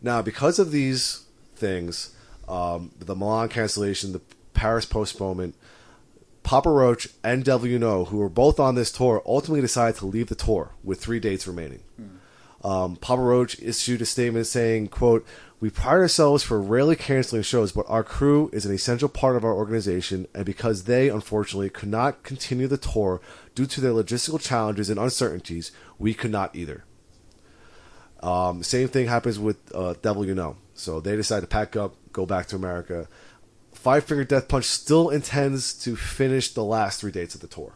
Now, because of these things, um, the Milan cancellation, the Paris postponement, Papa Roach and WNO, who were both on this tour, ultimately decided to leave the tour with three dates remaining. Um, Papa Roach issued a statement saying, quote, We pride ourselves for rarely canceling shows, but our crew is an essential part of our organization, and because they, unfortunately, could not continue the tour due to their logistical challenges and uncertainties, we could not either. Um, same thing happens with uh, Devil You Know. So they decide to pack up, go back to America. Five Finger Death Punch still intends to finish the last three dates of the tour.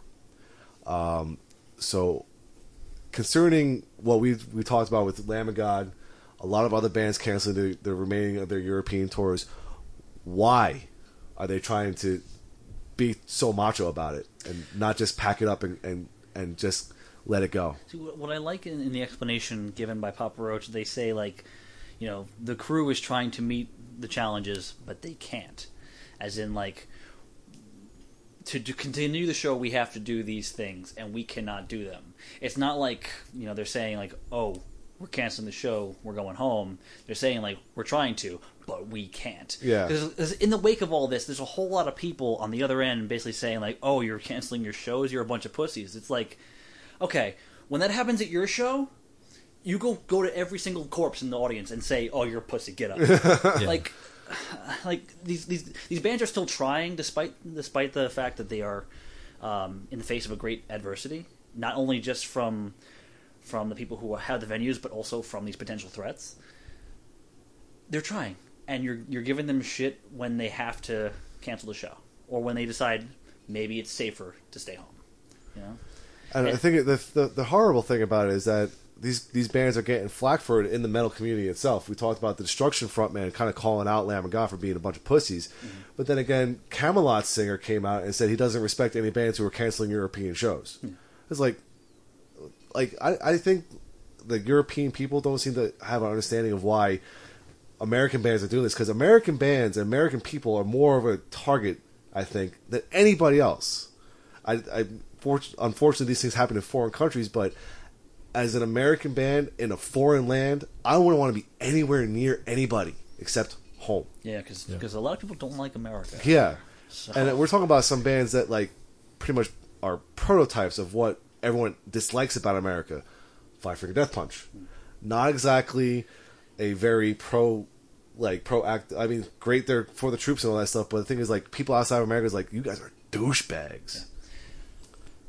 Um, so, concerning what we we talked about with Lamb of God, a lot of other bands canceling the, the remaining of their European tours. Why are they trying to be so macho about it and not just pack it up and and, and just let it go? See, what I like in, in the explanation given by Papa Roach, they say like, you know, the crew is trying to meet the challenges, but they can't. As in, like, to, to continue the show, we have to do these things, and we cannot do them. It's not like you know they're saying like, oh, we're canceling the show, we're going home. They're saying like, we're trying to, but we can't. Yeah. Because in the wake of all this, there's a whole lot of people on the other end basically saying like, oh, you're canceling your shows, you're a bunch of pussies. It's like, okay, when that happens at your show, you go go to every single corpse in the audience and say, "Oh, you're a pussy, get up." Like, like these these these bands are still trying, despite despite the fact that they are um, in the face of a great adversity, not only just from from the people who have the venues, but also from these potential threats. They're trying, and you're you're giving them shit when they have to cancel the show, or when they decide maybe it's safer to stay home. You know. And I think the, the the horrible thing about it is that these these bands are getting flack for it in the metal community itself. We talked about the Destruction frontman kind of calling out Lamb of God for being a bunch of pussies, mm-hmm. but then again, Kamelot's singer came out and said he doesn't respect any bands who are canceling European shows. It's like, like I, I think the European people don't seem to have an understanding of why American bands are doing this because American bands and American people are more of a target, I think, than anybody else. I, I unfortunately these things happen in foreign countries, but as an American band in a foreign land, I wouldn't want to be anywhere near anybody except home. Yeah, because a lot of people don't like America. Yeah, So- and we're talking about some bands that like pretty much are prototypes of what everyone dislikes about America. Five Finger Death Punch, not exactly a very pro, like proactive. I mean, great there for the troops and all that stuff, but the thing is, like people outside of America is like, you guys are douchebags.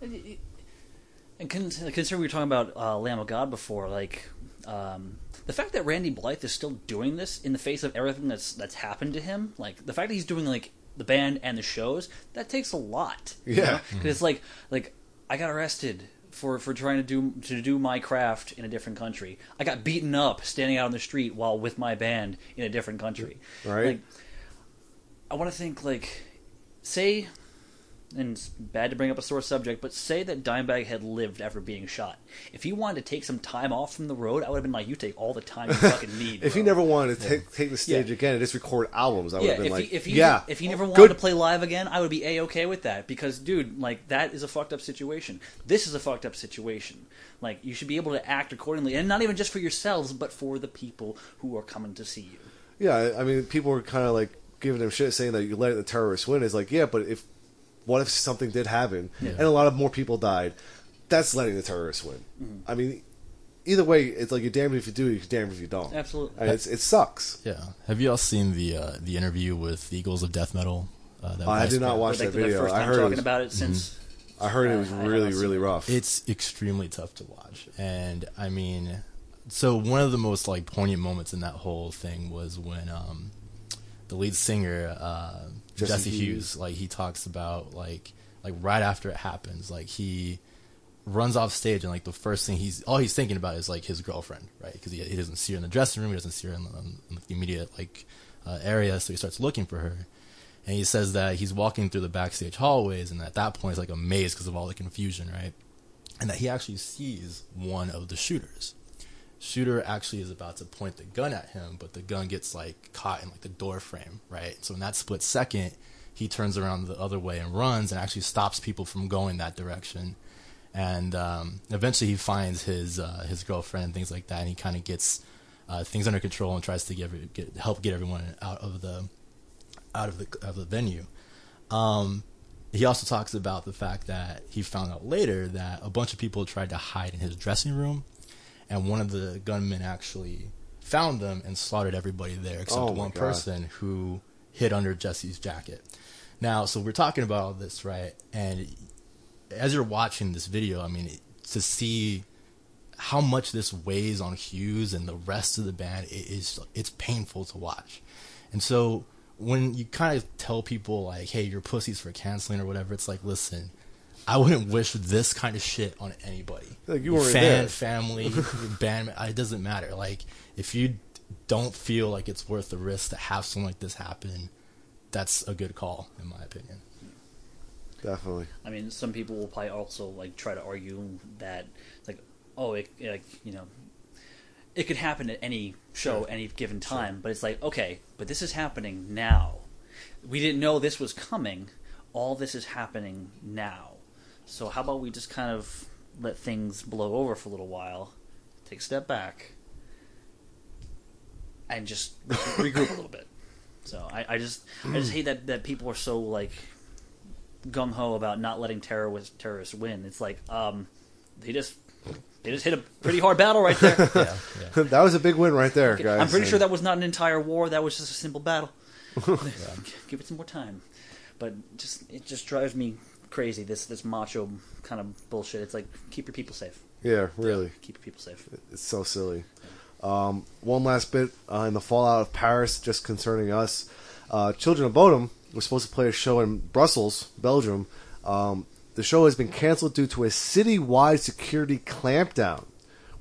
And con- considering we were talking about uh, Lamb of God before, like um, the fact that Randy Blythe is still doing this in the face of everything that's that's happened to him, like the fact that he's doing like the band and the shows, that takes a lot. Yeah. because it's like like I got arrested for for trying to do to do my craft in a different country. I got beaten up standing out on the street while with my band in a different country. Right. Like, I want to think like, say, and it's bad to bring up a sore subject, but say that Dimebag had lived after being shot. If he wanted to take some time off from the road, I would have been like, "You take all the time you fucking need." If he never wanted to take, take the stage Yeah. again and just record albums, I would yeah, have been if like, he if he yeah, if he never wanted good. to play live again, I would be a okay with that because, dude, like that is a fucked up situation. This is a fucked up situation. Like you should be able to act accordingly, and not even just for yourselves, but for the people who are coming to see you. Yeah, I- I mean, people were kind of like giving him shit, saying that you let the terrorists win. It's like, yeah, but if what if something did happen and a lot of more people died? That's letting the terrorists win. Mm-hmm. I mean, either way, it's like you're damned if you do, you're damned if you don't. Absolutely. and it's, it sucks. Yeah. Have you all seen the uh, the interview with the Eagles of Death Metal? Uh, that I did not watch that the video. first I time heard it talking was, about it since. I heard it was Uh, really, really it. rough. It's extremely tough to watch, and I mean, so one of the most like poignant moments in that whole thing was when um, the lead singer uh, Jesse Jesse, Hughes. Hughes, like he talks about like like right after it happens, like he runs off stage and like the first thing he's all he's thinking about is like his girlfriend, right? Because he, he doesn't see her in the dressing room, he doesn't see her in the, in the immediate like uh, area, so he starts looking for her. And he says that he's walking through the backstage hallways, and at that point, it's like a maze because of all the confusion, right? and that he actually sees one of the shooters. Shooter actually is about to point the gun at him, but the gun gets like caught in like the door frame, right? So in that split second, he turns around the other way and runs, and actually stops people from going that direction. And um, eventually, he finds his uh, his girlfriend and things like that, and he kind of gets uh, things under control and tries to get, get help get everyone out of the out of the of the venue. Um, he also talks about the fact that he found out later that a bunch of people tried to hide in his dressing room, and one of the gunmen actually found them and slaughtered everybody there except Oh one God. person who hid under Jesse's jacket. Now, so we're talking about all this, right? And as you're watching this video, I mean, to see how much this weighs on Hughes and the rest of the band, it is it's painful to watch. And so when you kind of tell people like, "Hey, you're pussies for canceling" or whatever, it's like, listen, I wouldn't wish this kind of shit on anybody. Like, you weren't fan, there. family, band. It doesn't matter. Like if you don't feel like it's worth the risk to have something like this happen, that's a good call, in my opinion. Definitely. I mean, some people will probably also like try to argue that like, oh, it like you know, it could happen at any show, any given time. But it's like, okay, but this is happening now. We didn't know this was coming. All this is happening now. So how about we just kind of let things blow over for a little while, take a step back, and just regroup a little bit. So I, I just I just hate that that people are so like gung ho about not letting terrorist terrorists win. It's like um, they just they just hit a pretty hard battle right there. Yeah, yeah. that was a big win right there, guys. I'm pretty sure that was not an entire war. That was just a simple battle. Give it some more time. But just it just drives me crazy. This this macho kind of bullshit. It's like keep your people safe. Yeah, really. Keep your people safe. It's so silly. Um, one last bit uh, in the fallout of Paris, just concerning us. Uh, Children of Bodom was supposed to play a show in Brussels, Belgium. Um, the show has been canceled due to a citywide security clampdown,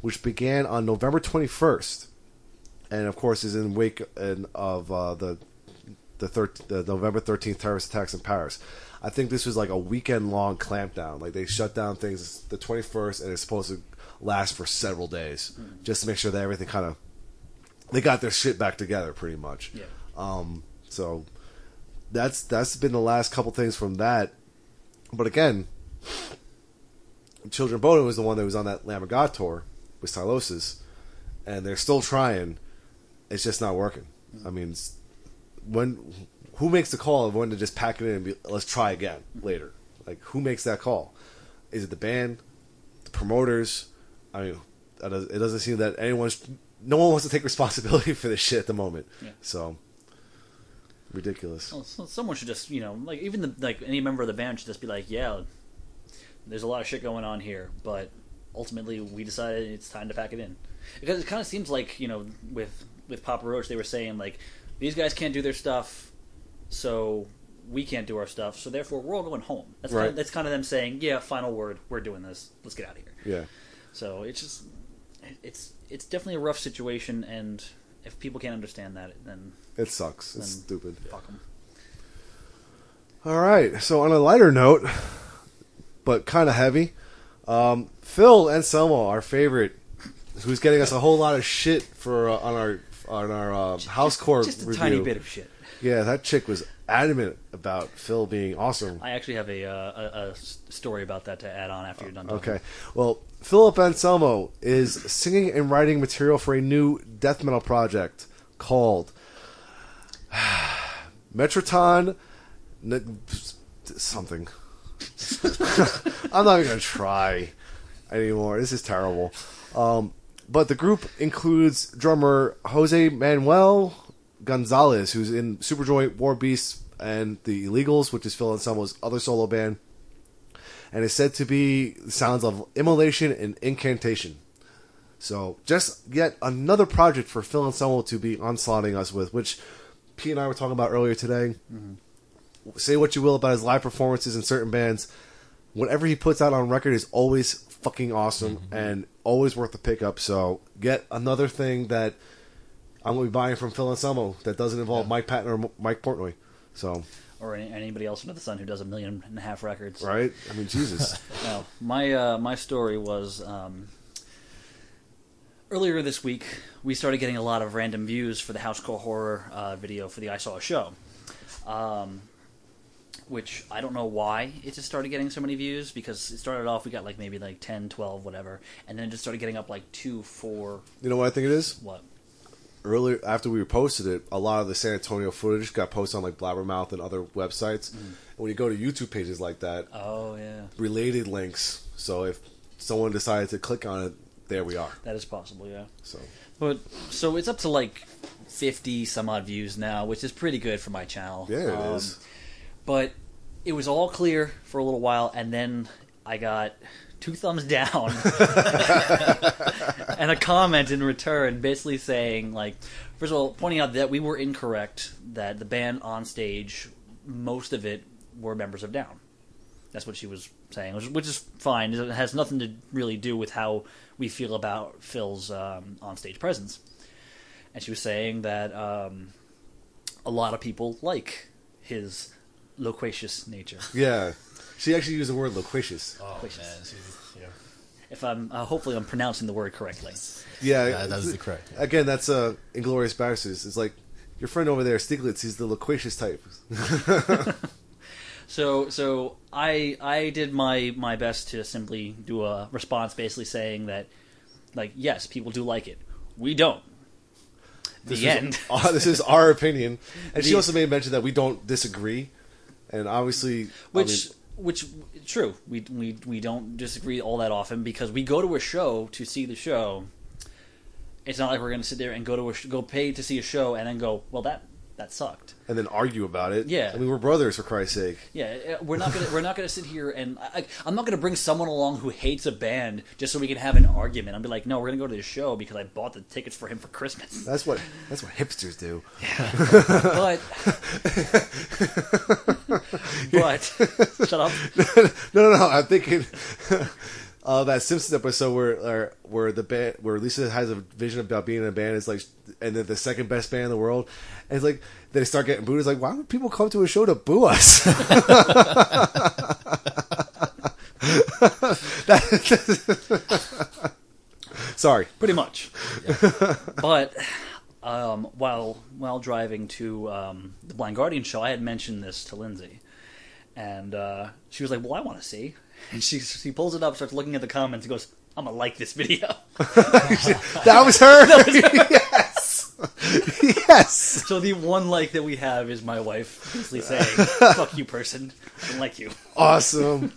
which began on November 21st, and of course is in wake of uh, the the, thir- the November 13th terrorist attacks in Paris. I think this was like a weekend long clampdown. Like they shut down things the 21st, and it's supposed to last for several days, just to make sure that everything kind of they got their shit back together, pretty much. Yeah. Um, so that's that's been the last couple things from that. But again, Children Bodom was the one that was on that Lamb of God tour with Sylosis, and they're still trying. It's just not working. I mean, when who makes the call of when to just pack it in and be, let's try again later? Like who makes that call? Is it the band, the promoters? I mean, it doesn't seem that anyone's. No one wants to take responsibility for this shit at the moment. Yeah. So ridiculous. Well, so someone should just, you know, like even the like any member of the band should just be like, yeah, there's a lot of shit going on here, but ultimately we decided it's time to pack it in because it kind of seems like you know with with Papa Roach they were saying like these guys can't do their stuff, so we can't do our stuff, so therefore we're all going home. That's kind Right. of, that's kind of them saying, yeah, final word, we're doing this, let's get out of here. Yeah. So it's just it's it's definitely a rough situation, and if people can't understand that, then It sucks. It's stupid. Fuck them. All right. So on a lighter note, but kind of heavy, um, Phil Anselmo, our favorite, who's getting us a whole lot of shit for uh, on our on our uh, Housecore Just a review. tiny bit of shit. Yeah, that chick was adamant about Phil being awesome. I actually have a, uh, a, a story about that to add on after you're done. talking. Okay. Well, Philip Anselmo is singing and writing material for a new death metal project called Metroton N- something. I'm not even going to try anymore. This is terrible. Um, but the group includes drummer Jose Manuel Gonzalez, who's in Superjoint, War Beasts, and the Illegals, which is Phil Anselmo's other solo band and is said to be sounds of immolation and incantation. So, just yet another project for Phil Anselmo to be onslaughting us with, which P and I were talking about earlier today. Mm-hmm. Say what you will about his live performances in certain bands, whatever he puts out on record is always fucking awesome mm-hmm. and always worth the pickup. So, get another thing that I'm going to be buying from Phil Anselmo that doesn't involve Mike Patton or Mike Portnoy. So, Or any, anybody else under the sun who does a million and a half records. right? I mean, Jesus. Now, my uh, my story was um, earlier this week. We started getting a lot of random views for the housecore horror uh, video for the I Saw a Show, um, which I don't know why it just started getting so many views because it started off we got like maybe like 10, 12, whatever, and then it just started getting up like two, four, you know what I think it is? what? Earlier after we posted it, a lot of the San Antonio footage got posted on like Blabbermouth and other websites. And when you go to YouTube pages like that, Oh yeah, related links. So if someone decided to click on it, there we are. that is possible. Yeah. So But so it's up to like fifty some odd views now, which is pretty good for my channel. yeah, it Um, is. But it was all clear for a little while, and then I got two thumbs down and a comment in return, basically saying like, first of all, pointing out that we were incorrect, that the band on stage, most of it were members of Down. That's what she was saying, which, which is fine. It has nothing to really do with how we feel about Phil's um, onstage presence. And she was saying that um, a lot of people like his loquacious nature. Yeah, she actually used the word loquacious. Oh Wishes. man, she's- yeah. If I'm uh, hopefully I'm pronouncing the word correctly. Yeah, Yeah, that is the correct. Again, that's uh, Inglourious Basterds. It's like your friend over there, Stiglitz. He's the loquacious type. So so I I did my my best to simply do a response, basically saying that like yes, people do like it. We don't. The This end. Is, uh, this is our opinion, and she The- also made mention that we don't disagree, and obviously, I which mean, which true we we we don't disagree all that often because we go to a show to see the show. It's not like we're going to sit there and go to a go pay to see a show and then go well that that sucked and then argue about it. Yeah. I mean, we're brothers for Christ's sake. yeah uh, we're not to we're not to sit here and I, I'm not to bring someone along who hates a band just so we can have an argument I'll be like no we're to go to the show because I bought the tickets for him for Christmas That's what that's what hipsters do. but but shut up No, no, no. I'm thinking uh, that Simpsons episode where or, where the band where Lisa has a vision about being in a band. is like, and then the second best band in the world. And it's like they start getting booed. It's like, why would people come to a show to boo us? That- Sorry. pretty much. but um, while while driving to um, the Blind Guardian show, I had mentioned this to Lindsay, and uh, she was like, "Well, I want to see." And she she pulls it up, starts looking at the comments, and goes, "I'm gonna like this video." That was her. that yes. yes. so the one like that we have is my wife basically saying, "Fuck you, person. I don't like you." Awesome.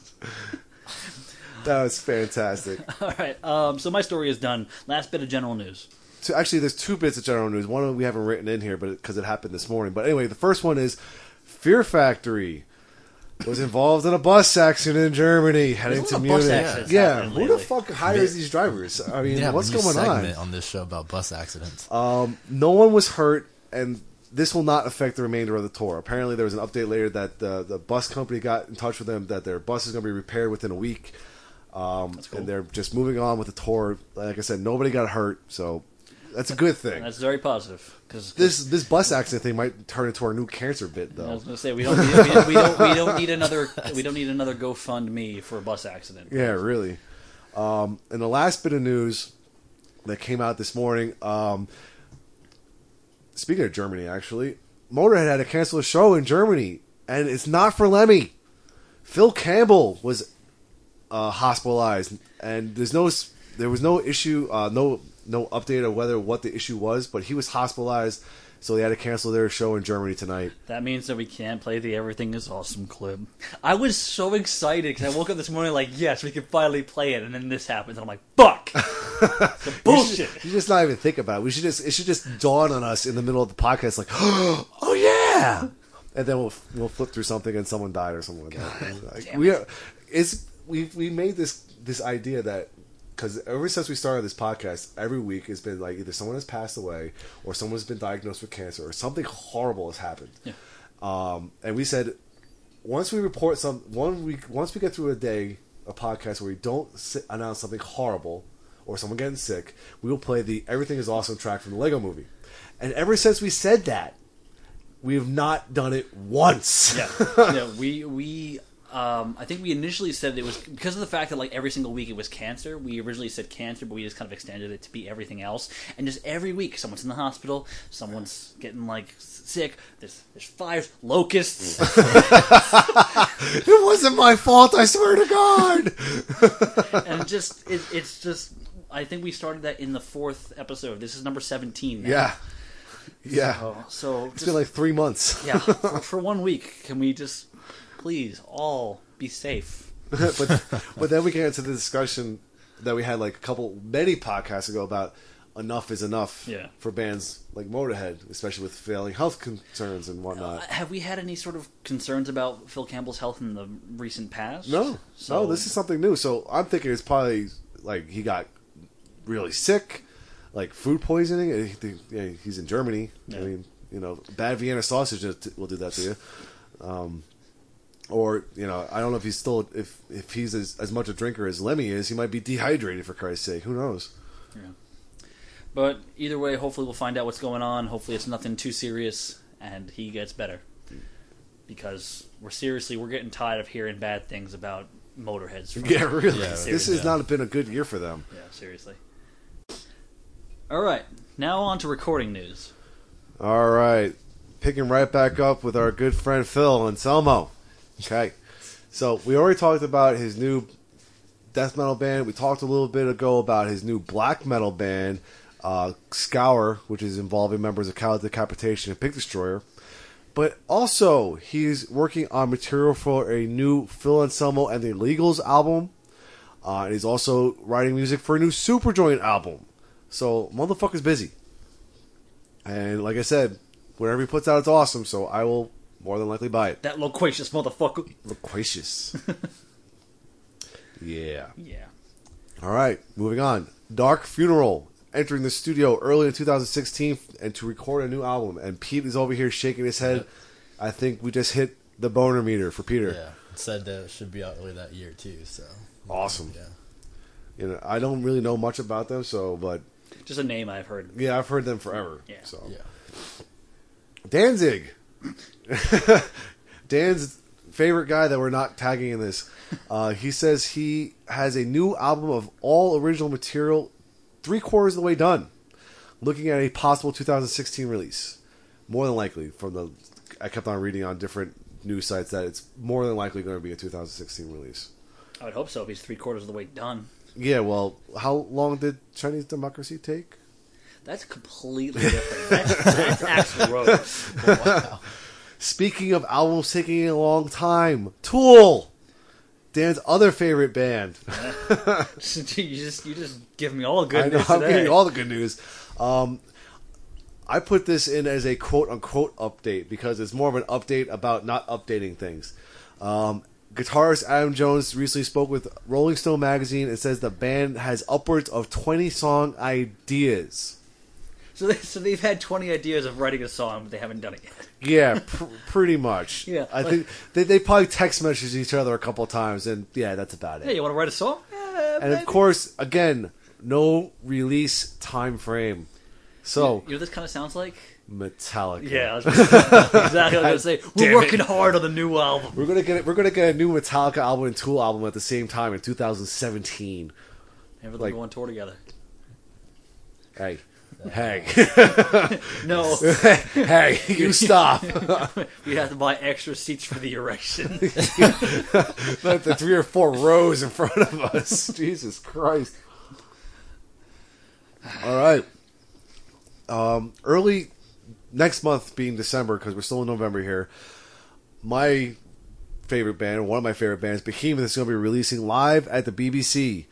That was fantastic. All right. Um, so my story is done. Last bit of general news. So actually, there's two bits of general news. One of them we haven't written in here, but because it happened this morning. But anyway, the first one is Fear Factory was involved in a bus accident in Germany heading to a lot of bus Munich. accidents Yeah, who the fuck hires these drivers? I mean, have what's going on? segment on this show about bus accidents. No one was hurt, and this will not affect the remainder of the tour. Apparently, there was an update later that the the bus company got in touch with them that their bus is going to be repaired within a week. Um, cool. And they're just moving on with the tour. Like I said, nobody got hurt, so that's a good thing. That's very positive because This this bus accident thing might turn into our new cancer bit, though. I was going to say we don't, need, we, don't, we don't we don't need another we don't need another GoFundMe for a bus accident. Yeah, really. Um, and the last bit of news that came out this morning. Um, speaking of Germany, actually, Motorhead had to cancel a show in Germany, and it's not for Lemmy. Phil Campbell was uh, hospitalized, and there's no there was no issue, uh, no no update of whether what the issue was, but he was hospitalized, so they had to cancel their show in Germany tonight. That means that we can't play the "Everything Is Awesome" clip. I was so excited because I woke up this morning like, yes, we can finally play it, and then this happens, and I'm like, fuck, It's a bullshit. You just not even think about it. We should just it should just dawn on us in the middle of the podcast, like, oh yeah, and then we'll we'll flip through something and someone died or something like that. Like, damn we are, it's we we made this this idea that because ever since we started this podcast, every week has been like either someone has passed away or someone's been diagnosed with cancer or something horrible has happened. Yeah. Um, and we said once we report some one week once we get through a day a podcast where we don't s announce something horrible or someone getting sick, we will play the "Everything Is Awesome" track from the Lego Movie. And ever since we said that, we have not done it once. yeah, yeah. We we um, I think we initially said it was because of the fact that like every single week it was cancer. We originally said cancer, but we just kind of extended it to be everything else. And just every week, someone's in the hospital, someone's getting like sick. There's there's fires, locusts. it wasn't my fault. I swear to God. and just it, it's just I think we started that in the fourth episode. This is number seventeen. Now. yeah, yeah. So It's just, been like three months. yeah, for, for one week, can we just please all be safe? but but then we get into the discussion that we had like a couple many podcasts ago about enough is enough Yeah. for bands like Motorhead, especially with failing health concerns and Uh, whatnot. have we had any sort of concerns about Phil Campbell's health in the recent past? no, So, no, this is something new. So I'm thinking it's probably like he got really sick, like food poisoning. I think- He's in Germany. I mean, you know, bad Vienna sausage will do that to you. Um, or you know, I don't know if he's still if if he's as, as much a drinker as Lemmy is, he might be dehydrated for Christ's sake. Who knows? Yeah. But either way, hopefully we'll find out what's going on. Hopefully it's nothing too serious and he gets better. Because we're seriously we're getting tired of hearing bad things about motorheads. From, Yeah, really. Yeah, this has not been a good year for them. yeah, seriously. All right, now on to recording news. All right, picking right back up with our good friend Phil Anselmo. Okay, so we already talked about his new death metal band. We talked a little bit ago about his new black metal band, uh, Scour, which is involving members of Cow Decapitation and Pig Destroyer. But also, he's working on material for a new Phil Anselmo and the Illegals album. Uh, and he's also writing music for a new Superjoint album. So, motherfucker's busy. And like I said, whatever he puts out, it's awesome. So I will more than likely buy it. That loquacious motherfucker. Loquacious. yeah. Yeah. All right, moving on. Dark Funeral entering the studio early in 2016 and to record a new album. And Pete is over here shaking his head. I think we just hit the boner meter for Peter. Yeah, it said that it should be out early that year too. So Awesome. Yeah, You know, I don't really know much about them, so but Just a name I've heard. yeah, I've heard them forever. Yeah. So yeah. Danzig. Dan's favorite guy that we're not tagging in this. Uh, he says he has a new album of all original material, three quarters of the way done. Looking at a possible 2016 release, more than likely. From the, I kept on reading on different news sites that it's more than likely going to be a 2016 release. I would hope so if he's three quarters of the way done. Yeah, well, how long did Chinese democracy take? That's completely different. That's, that's Axl Rose. Speaking of albums taking a long time, Tool, Dan's other favorite band. you just you just give me all the good I know news I'm today. getting all the good news. Um, I put this in as a quote unquote update because it's more of an update about not updating things. Um, guitarist Adam Jones recently spoke with Rolling Stone magazine and says the band has upwards of 20 song ideas. So, they, so they've had twenty ideas of writing a song, but they haven't done it yet. Yeah, pr- pretty much. Yeah, I like- think they, they probably text messaged each other a couple times, and yeah, that's about it. Hey, you want to write a song? Yeah, and of course, again, no release time frame. So you know what this kind of sounds like? Metallica. Yeah, I was just, exactly. what I was gonna say we're it. working hard on the new album. We're gonna get we're gonna get a new Metallica album and Tool album at the same time in 2017. Never Like- go on tour together. Hey, hey, No, hey! You stop! we have to buy extra seats for the erection. Not the three or four rows in front of us. Jesus Christ! All right. Um, early next month, being December, because we're still in November here. My favorite band, one of my favorite bands, Behemoth, is going to be releasing live at the BBC.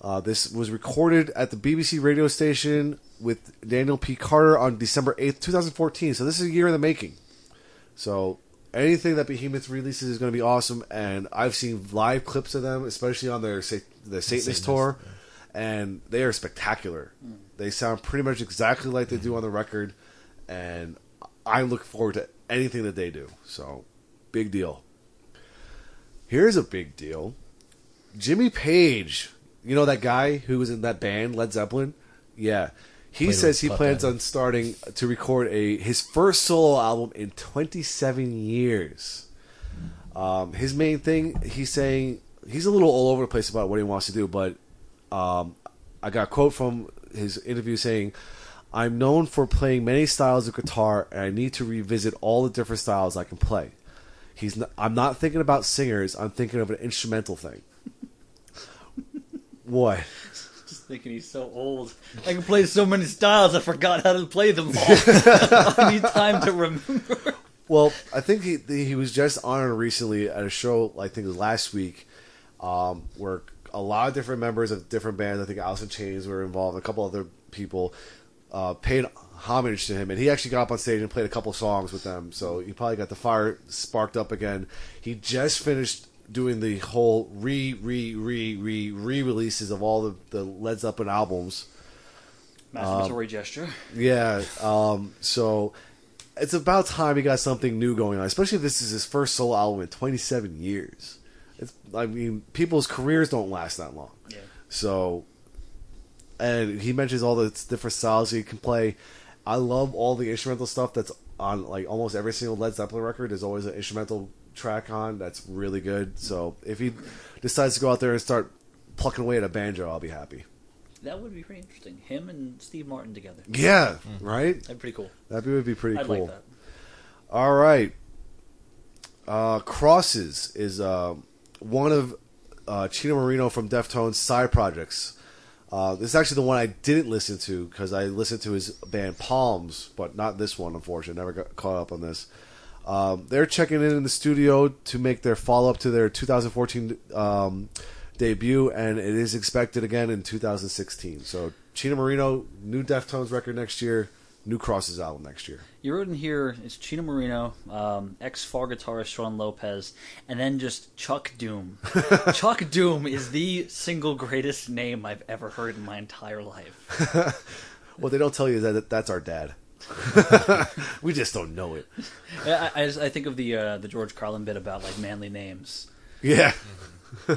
Uh, this was recorded at the BBC radio station with Daniel P. Carter on December 8th, 2014. So this is a year in the making. So anything that Behemoth releases is going to be awesome. And I've seen live clips of them, especially on their sa- the Satanist Satanist, tour, and they are spectacular. Mm. They sound pretty much exactly like they do mm-hmm. on the record, and I look forward to anything that they do. So big deal. Here's a big deal. Jimmy Page, you know that guy who was in that band Led Zeppelin? Yeah. He says he plans on starting to record a his first solo album in 27 years. Um, his main thing, he's saying he's a little all over the place about what he wants to do, but um, I got a quote from his interview saying, "I'm known for playing many styles of guitar, and I need to revisit all the different styles I can play." He's not, I'm not thinking about singers. I'm thinking of an instrumental thing. what? Thinking he's so old. I can play so many styles, I forgot how to play them all. I need time to remember. Well, I think he he was just on recently at a show. I think it was last week, um, where a lot of different members of different bands. I think in Chains were involved. A couple other people uh, paid homage to him, and he actually got up on stage and played a couple songs with them. So he probably got the fire sparked up again. He just finished doing the whole re re re re re releases of all the the Led Zeppelin albums. Masturbatory gesture. Yeah. Um, so it's about time he got something new going on, especially if this is his first solo album in 27 years. It's, I mean, people's careers don't last that long. Yeah. So, and he mentions all the different styles he can play. I love all the instrumental stuff that's on like almost every single Led Zeppelin record. There's always an instrumental track on that's really good. So if he decides to go out there and start plucking away at a banjo, I'll be happy. That would be pretty interesting. Him and Steve Martin together. Yeah, right. That'd be pretty cool. That would be pretty I'd cool. like that. All right. Uh, Crosses is uh, one of uh, Chino Moreno from Deftones' side projects. Uh, this is actually the one I didn't listen to because I listened to his band Palms, but not this one, unfortunately. Never got caught up on this. Um, they're checking in in the studio to make their follow up to their 2014 um, debut, and it is expected again in 2016. So, Chino Moreno, new Deftones record next year, new Crosses album next year. You wrote in here it's Chino Moreno, um, ex Far guitarist Shaun Lopez, and then just Chuck Doom. Chuck Doom is the single greatest name I've ever heard in my entire life. What they don't tell you is that that's our dad. we just don't know it. I, I, just- I think of the uh, the George Carlin bit about like manly names. Yeah.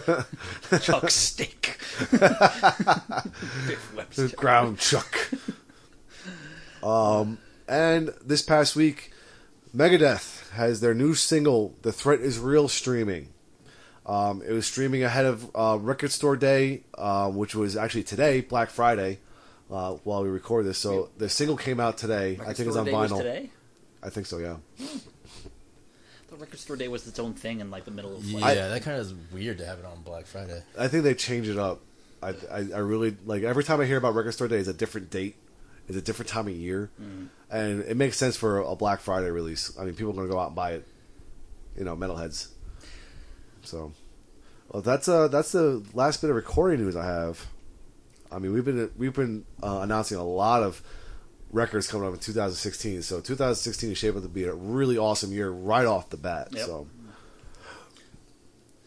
Chuck Steak. Biff Webster. Ground Chuck. um, and this past week, Megadeth has their new single, "The Threat Is Real," streaming. Um, it was streaming ahead of uh, Record Store Day, uh, which was actually today, Black Friday, uh, while we record this. So the single came out today. I think it's Store on Day was vinyl. today. I think so. Yeah. The record store day was its own thing in like the middle of Yeah, like, that kind of is weird to have it on Black Friday. I think they change it up. I, I, I really like every time I hear about Record Store Day, it's a different date, it's a different time of year, and it makes sense for a Black Friday release. I mean, people are going to go out and buy it, you know, metalheads. So, well, that's uh that's the last bit of recording news I have. I mean, we've been we've been uh, announcing a lot of records coming up in 2016. So 2016 is shaping up to be a really awesome year right off the bat. Yep. So.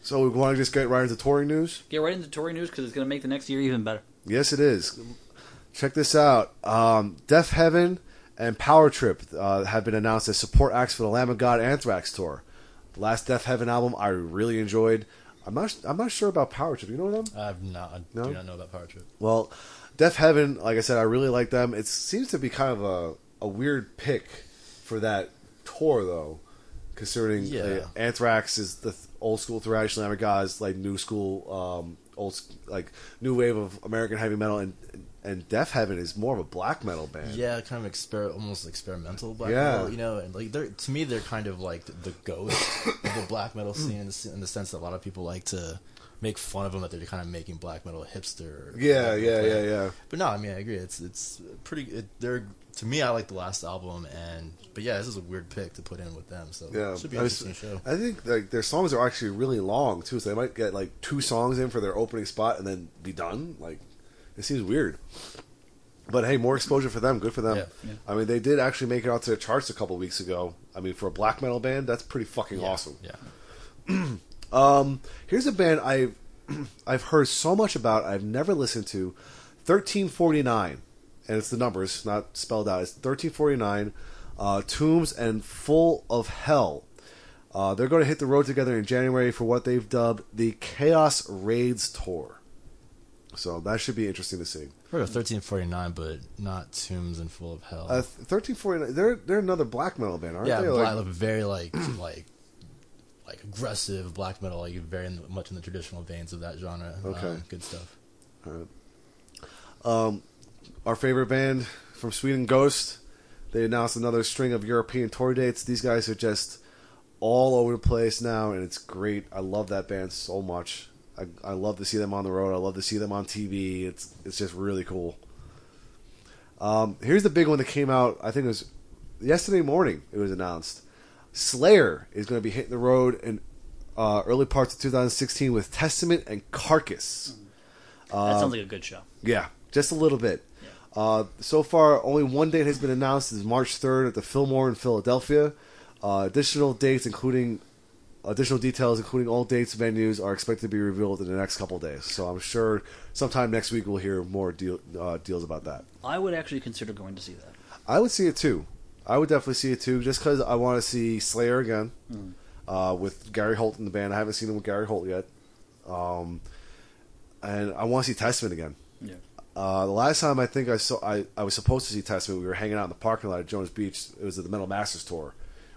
So we want to just get right into touring news. Get right into touring news because it's going to make the next year even better. Yes, it is. Check this out. Um, Deafheaven and Power Trip uh, have been announced as support acts for the Lamb of God Anthrax tour. The last Deafheaven album I really enjoyed. I'm not. I'm not sure about Power Trip. You know them? I've not, I No? do not know about Power Trip. Well, Deafheaven, like I said, I really like them. It seems to be kind of a, a weird pick for that tour, though, considering Yeah. uh, Anthrax is the th- old school thrash, Lamb of like new school, um, old like new wave of American heavy metal, and and Deafheaven is more of a black metal band. Yeah, kind of exper- almost experimental black Yeah. metal, you know, and like they're to me they're kind of like the, the ghost of the black metal scene in the, in the sense that a lot of people like to make fun of them that they're kind of making black metal hipster. Yeah, yeah, yeah, yeah. But no, I mean I agree. It's it's pretty. It, they're to me I like the last album, and but yeah, this is a weird pick to put in with them. So Yeah, it should be I, an interesting show. I think like their songs are actually really long too, so they might get like two songs in for their opening spot and then be done. Like it seems weird, but hey, more exposure for them. Good for them. Yeah, yeah. I mean, they did actually make it out to the charts a couple weeks ago. I mean, for a black metal band, that's pretty fucking Yeah, awesome. Yeah. Um, here's a band I've I've heard so much about. I've never listened to. Thirteen forty nine, and it's the numbers, not spelled out. It's thirteen forty nine. Uh, Tombs and Full of Hell. Uh, they're going to hit the road together in January for what they've dubbed the Chaos Raids tour. So that should be interesting to see. Heard of thirteen forty nine, but not Tombs and Full of Hell. Uh, Thirteen forty nine. They're they're another black metal band, aren't they? yeah, they? black, Like- very like like like aggressive black metal, like very in, much in the traditional veins of that genre. Okay. Um, good stuff. our favorite band from Sweden, Ghost. They announced another string of European tour dates. These guys are just all over the place now, and it's great. I love that band so much. I, I love to see them on the road. I love to see them on TV. It's it's just really cool. Um, here's the big one that came out. I think it was yesterday morning. It was announced. Slayer is going to be hitting the road in uh, early parts of 2016 with Testament and Carcass. That sounds like a good show. Yeah, just a little bit. Uh, so far, only one date has been announced. Is March 3rd at the Fillmore in Philadelphia. Uh, additional dates, including additional details, including all dates, venues, are expected to be revealed in the next couple days. So I'm sure sometime next week we'll hear more deal, uh, deals about that. I would actually consider going to see that. I would see it too. I would definitely see it too, just because I want to see Slayer again Hmm. uh, with Gary Holt in the band. I haven't seen him with Gary Holt yet, um, and I want to see Testament again. Yeah. Uh, the last time I think I saw, I, I was supposed to see Testament. We were hanging out in the parking lot at Jones Beach. It was at the Metal Masters tour.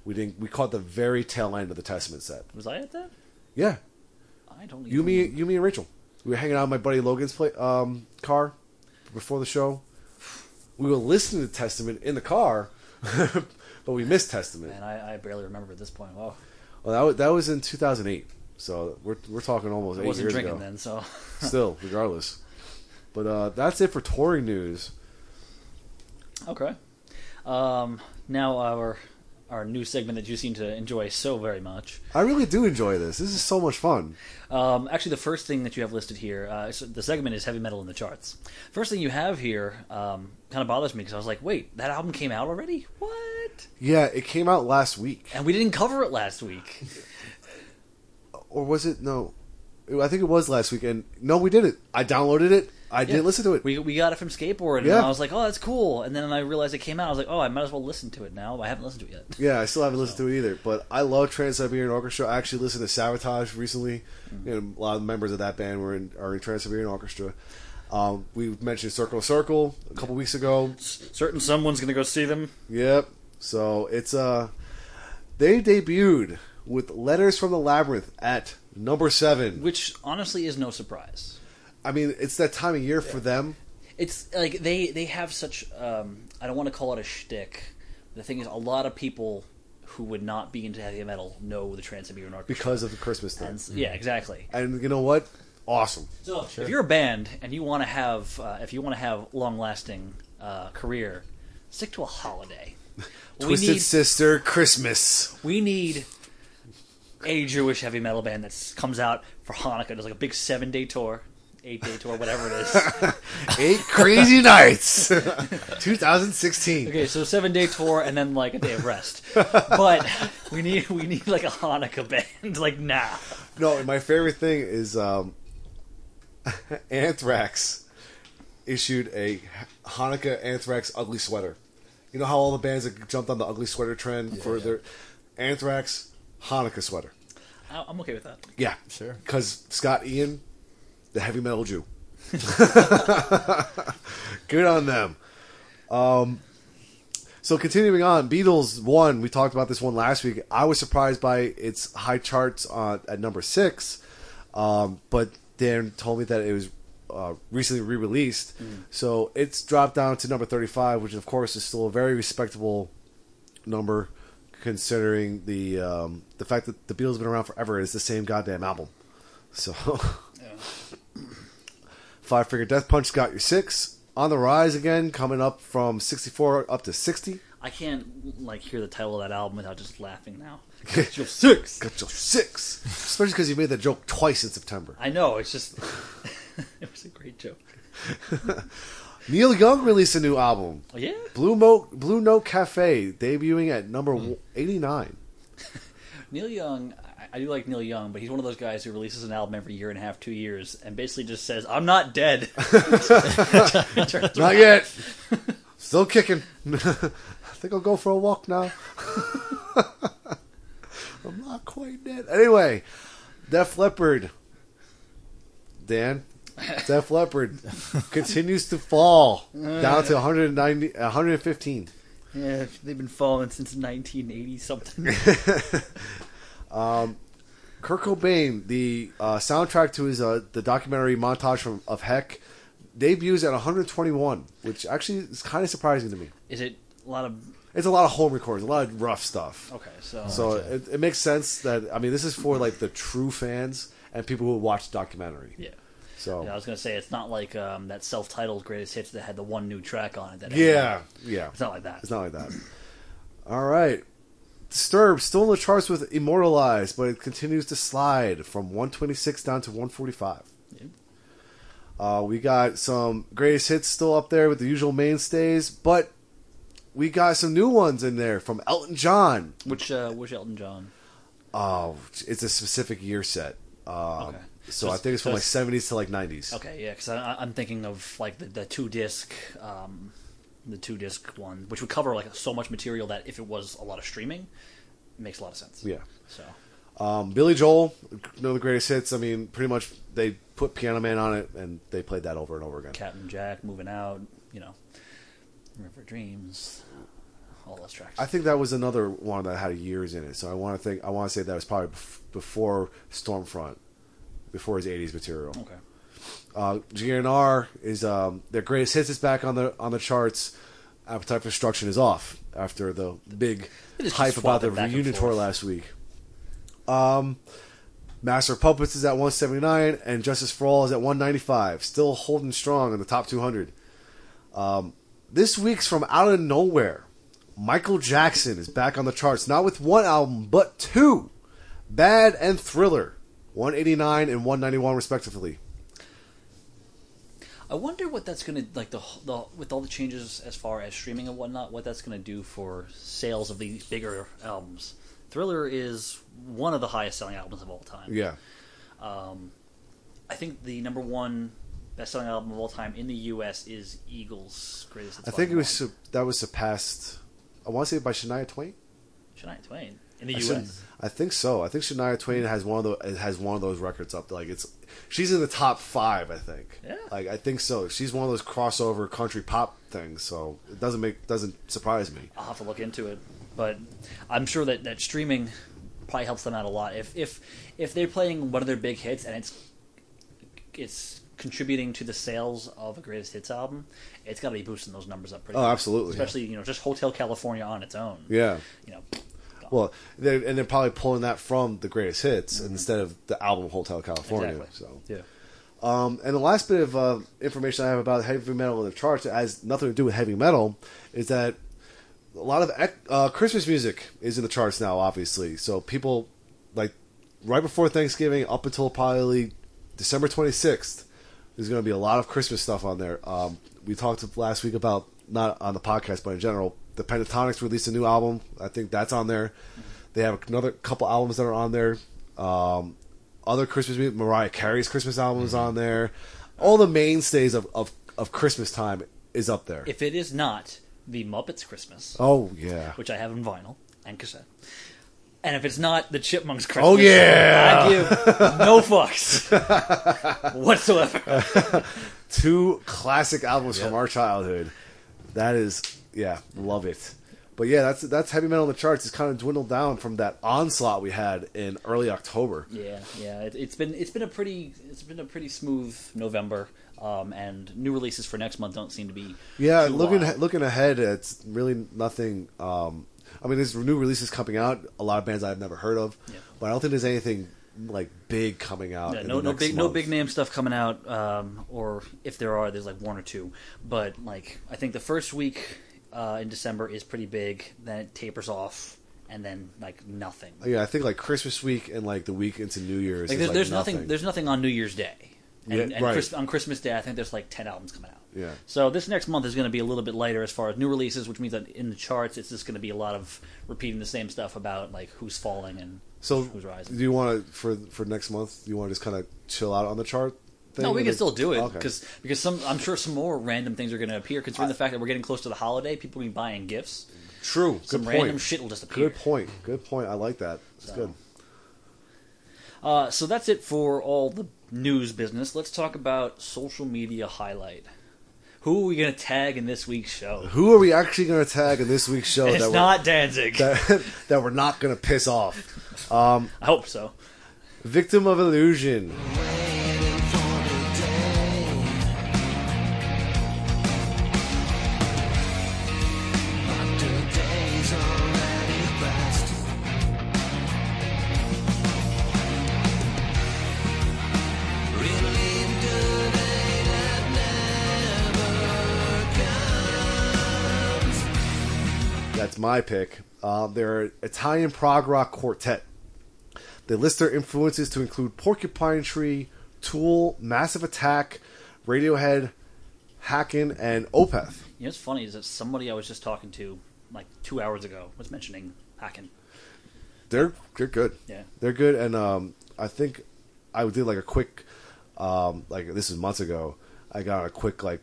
We didn't. We caught the very tail end of the Testament set. Was I at that? Yeah, I don't. you, even me, you, me, and Rachel. We were hanging out in my buddy Logan's play, um, car before the show. We were listening to Testament in the car, but we missed Testament. Man, I, I barely remember at this point. Wow. Well, that was, that was in 2008. So we're we're talking almost I eight wasn't years drinking ago. then, so. Still, regardless. But uh, that's it for touring news. Okay. Um, now our our new segment that you seem to enjoy so very much. I really do enjoy this. This is so much fun. Um, actually, the first thing that you have listed here, uh, so the segment is heavy metal in the charts. First thing you have here um, kind of bothers me because I was like, wait, that album came out already? What? Yeah, it came out last week, And we didn't cover it last week. or was it? No, I think it was last week. And no, we didn't. I downloaded it. I Yeah. didn't listen to it. We, we got it from Skateboard, and Yeah. I was like, oh, that's cool. And then I realized it came out. I was like, oh, I might as well listen to it now. I haven't listened to it yet. Yeah, I still haven't listened to it either. But I love Trans Siberian Orchestra. I actually listened to Savatage recently. Mm-hmm. You know, a lot of members of that band were in are in Trans Siberian Orchestra. Um, we mentioned Circle of Circle a couple weeks ago. Certain someone's going to go see them. Yep. So it's uh they debuted with Letters from the Labyrinth at number seven. Which honestly is no surprise. I mean, it's that time of year for them. It's like they they have such um, I don't want to call it a shtick. The thing is, a lot of people who would not be into heavy metal know the Trans Siberian Orchestra because of the Christmas thing. And yeah, exactly. And you know what? Awesome. So if you're a band and you want to have uh, if you want to have long lasting uh, career, stick to a holiday. we Twisted need Sister Christmas. we need a Jewish heavy metal band that comes out for Hanukkah. Does like a big seven day tour, eight day tour, whatever it is. Eight Crazy Nights. 2016. Okay, so seven day tour and then like a day of rest. But we need we need like a Hanukkah band like now. No, my favorite thing is um, Anthrax issued a Hanukkah Anthrax ugly sweater. You know how all the bands that jumped on the ugly sweater trend for their Anthrax Hanukkah sweater. I- I'm okay with that. Yeah, Sure. Because Scott Ian, the heavy metal Jew. Good on them. Um, so continuing on, Beatles one. We talked about this one last week. I was surprised by its high charts uh, at number six, um, but Dan told me that it was uh, recently re-released, so it's dropped down to number thirty-five, which of course is still a very respectable number considering the um, the fact that the Beatles have been around forever. It's the same goddamn album. So, Five Finger Death Punch got your six on the rise again, coming up from sixty four up to sixty. I can't like hear the title of that album without just laughing now. It's your six. Got your six, especially because you made that joke twice in September. I know. It's just it was a great joke. Neil Young released a new album, Oh, yeah. Blue Note Blue Note Cafe, debuting at number hmm. eighty nine. Neil Young, I, do like Neil Young, but he's one of those guys who releases an album every year and a half, two years, and basically just says, "I'm not dead." Not yet. Still kicking. I think I'll go for a walk now. I'm not quite dead. Anyway, Def Leppard. Dan, Def Leppard continues to fall down to 190, 115. Yeah, they've been falling since 1980 something. Um, Kurt Cobain, the uh, soundtrack to his uh, the documentary montage from of Heck, debuts at 121, which actually is kind of surprising to me. Is it a lot of? It's a lot of home recordings, a lot of rough stuff. Okay, so, So it, it makes sense that I mean this is for like the true fans and people who watch the documentary. yeah. So Yeah, I was gonna say it's not like um, that self-titled greatest hits that had the one new track on it. That yeah, yeah, it's not like that. it's not like that. All right, Disturbed still in the charts with Immortalized, but it continues to slide from 126 down to 145. Yeah. Uh, we got some greatest hits still up there with the usual mainstays, but we got some new ones in there from Elton John. Which uh, which Elton John? Oh, it's a specific year set. Um, Okay. So So I think it's from like 70s to like 90s. Okay, yeah, because I'm thinking of like the, the two disc um, the two disc one, which would cover like so much material that if it was a lot of streaming, it makes a lot of sense. Yeah. So Um, Billy Joel, one of the greatest hits. I mean, pretty much they put Piano Man on it and they played that over and over again. Captain Jack moving out, you know, River Dreams, all those tracks. I think that was another one that had years in it. So I want to think. I want to say that was probably bef- before Stormfront, before his '80s material. okay. Uh, GNR is um, their greatest hits is back on the on the charts. Appetite for Destruction is off after the big hype about the swapping back and reunion tour last week. Um, Master of Puppets is at 179, and Justice for All is at 195, still holding strong in the top 200. Um, this week's from out of nowhere. Michael Jackson is back on the charts, not with one album, but two. Bad and Thriller, 189 and 191 respectively. I wonder what that's gonna like the, the with all the changes as far as streaming and whatnot. What that's gonna do for sales of these bigger albums. Thriller is one of the highest selling albums of all time. Yeah. Um, I think the number one best selling album of all time in the U.S. is Eagles' Greatest. Hits I think it was su- that was surpassed. I want to say by Shania Twain. Shania Twain in the I, U.S. shouldn't- I think so. I think Shania Twain has one of the has one of those records up. Like it's she's in the top five. I think. Yeah. Like I think so. She's one of those crossover country pop things. So it doesn't make doesn't surprise me. I'll have to look into it, but I'm sure that, that streaming probably helps them out a lot. If if if they're playing one of their big hits and it's it's contributing to the sales of a greatest hits album, it's got to be boosting those numbers up pretty. Oh, much. absolutely, yeah. Especially you know just Hotel California on its own. Yeah. You know. Well, they're, and they're probably pulling that from the greatest hits instead of the album Hotel California. Mm-hmm. Exactly. So Yeah. Um, and the last bit of uh, information I have about heavy metal in the charts that has nothing to do with heavy metal is that a lot of uh, Christmas music is in the charts now, obviously. So people like right before Thanksgiving up until probably December 26th, there's going to be a lot of Christmas stuff on there. Um, we talked last week about not on the podcast, but in general, the Pentatonix released a new album. I think that's on there. They have another couple albums that are on there. Um, other Christmas music, Mariah Carey's Christmas album is on there. All the mainstays of, of, of Christmas time is up there. If it is not the Muppets Christmas, oh yeah, which I have in vinyl and cassette. And if it's not the Chipmunks Christmas, Oh, yeah! I give no fucks whatsoever. two classic albums from our childhood. That is, yeah, love it. But yeah, that's that's heavy metal in the charts. It's kind of dwindled down from that onslaught we had in early October. Yeah, yeah. It, it's been it's been a pretty it's been a pretty smooth November, um, and new releases for next month don't seem to be. Yeah, looking looking ahead, it's really nothing. Um, I mean, there's new releases coming out. A lot of bands I've never heard of, Yeah. but I don't think there's anything like big coming out. Yeah, no, no big, no big name stuff coming out, um, or if there are, there's like one or two. But like, I think the first week uh, in December is pretty big. Then it tapers off, and then like nothing. Yeah, I think like Christmas week and like the week into New Year's. Like like, there's nothing. nothing. There's nothing on New Year's Day, and, Yeah, and right. Chris, on Christmas Day, I think there's like ten albums coming out. Yeah. So this next month is going to be a little bit lighter as far as new releases, which means that in the charts, it's just going to be a lot of repeating the same stuff about like who's falling and So, do you want to for for next month? Do you want to just kind of chill out on the chart? Thing No, we can then- still do it Okay. because because some I'm sure some more random things are going to appear. Considering the fact that we're getting close to the holiday, people will be buying gifts. true. Some Good random point. shit will just appear. Good point. Good point. I like that. It's So. good. Uh, so that's it for all the news business. Let's talk about social media highlight. Who are we going to tag in this week's show? Who are we actually going to tag in this week's show It's that not Danzig. that, that we're not going to piss off? Um, I hope so. Victim of illusion. That's my pick. Uh, they're Italian prog rock quartet. They list their influences to include Porcupine Tree, Tool, Massive Attack, Radiohead, Haken, and Opeth. You know what's funny is that somebody I was just talking to like two hours ago was mentioning Haken. They're they're good. Yeah. they're good, and um, I think I did like a quick, um, like this is months ago. I got a quick like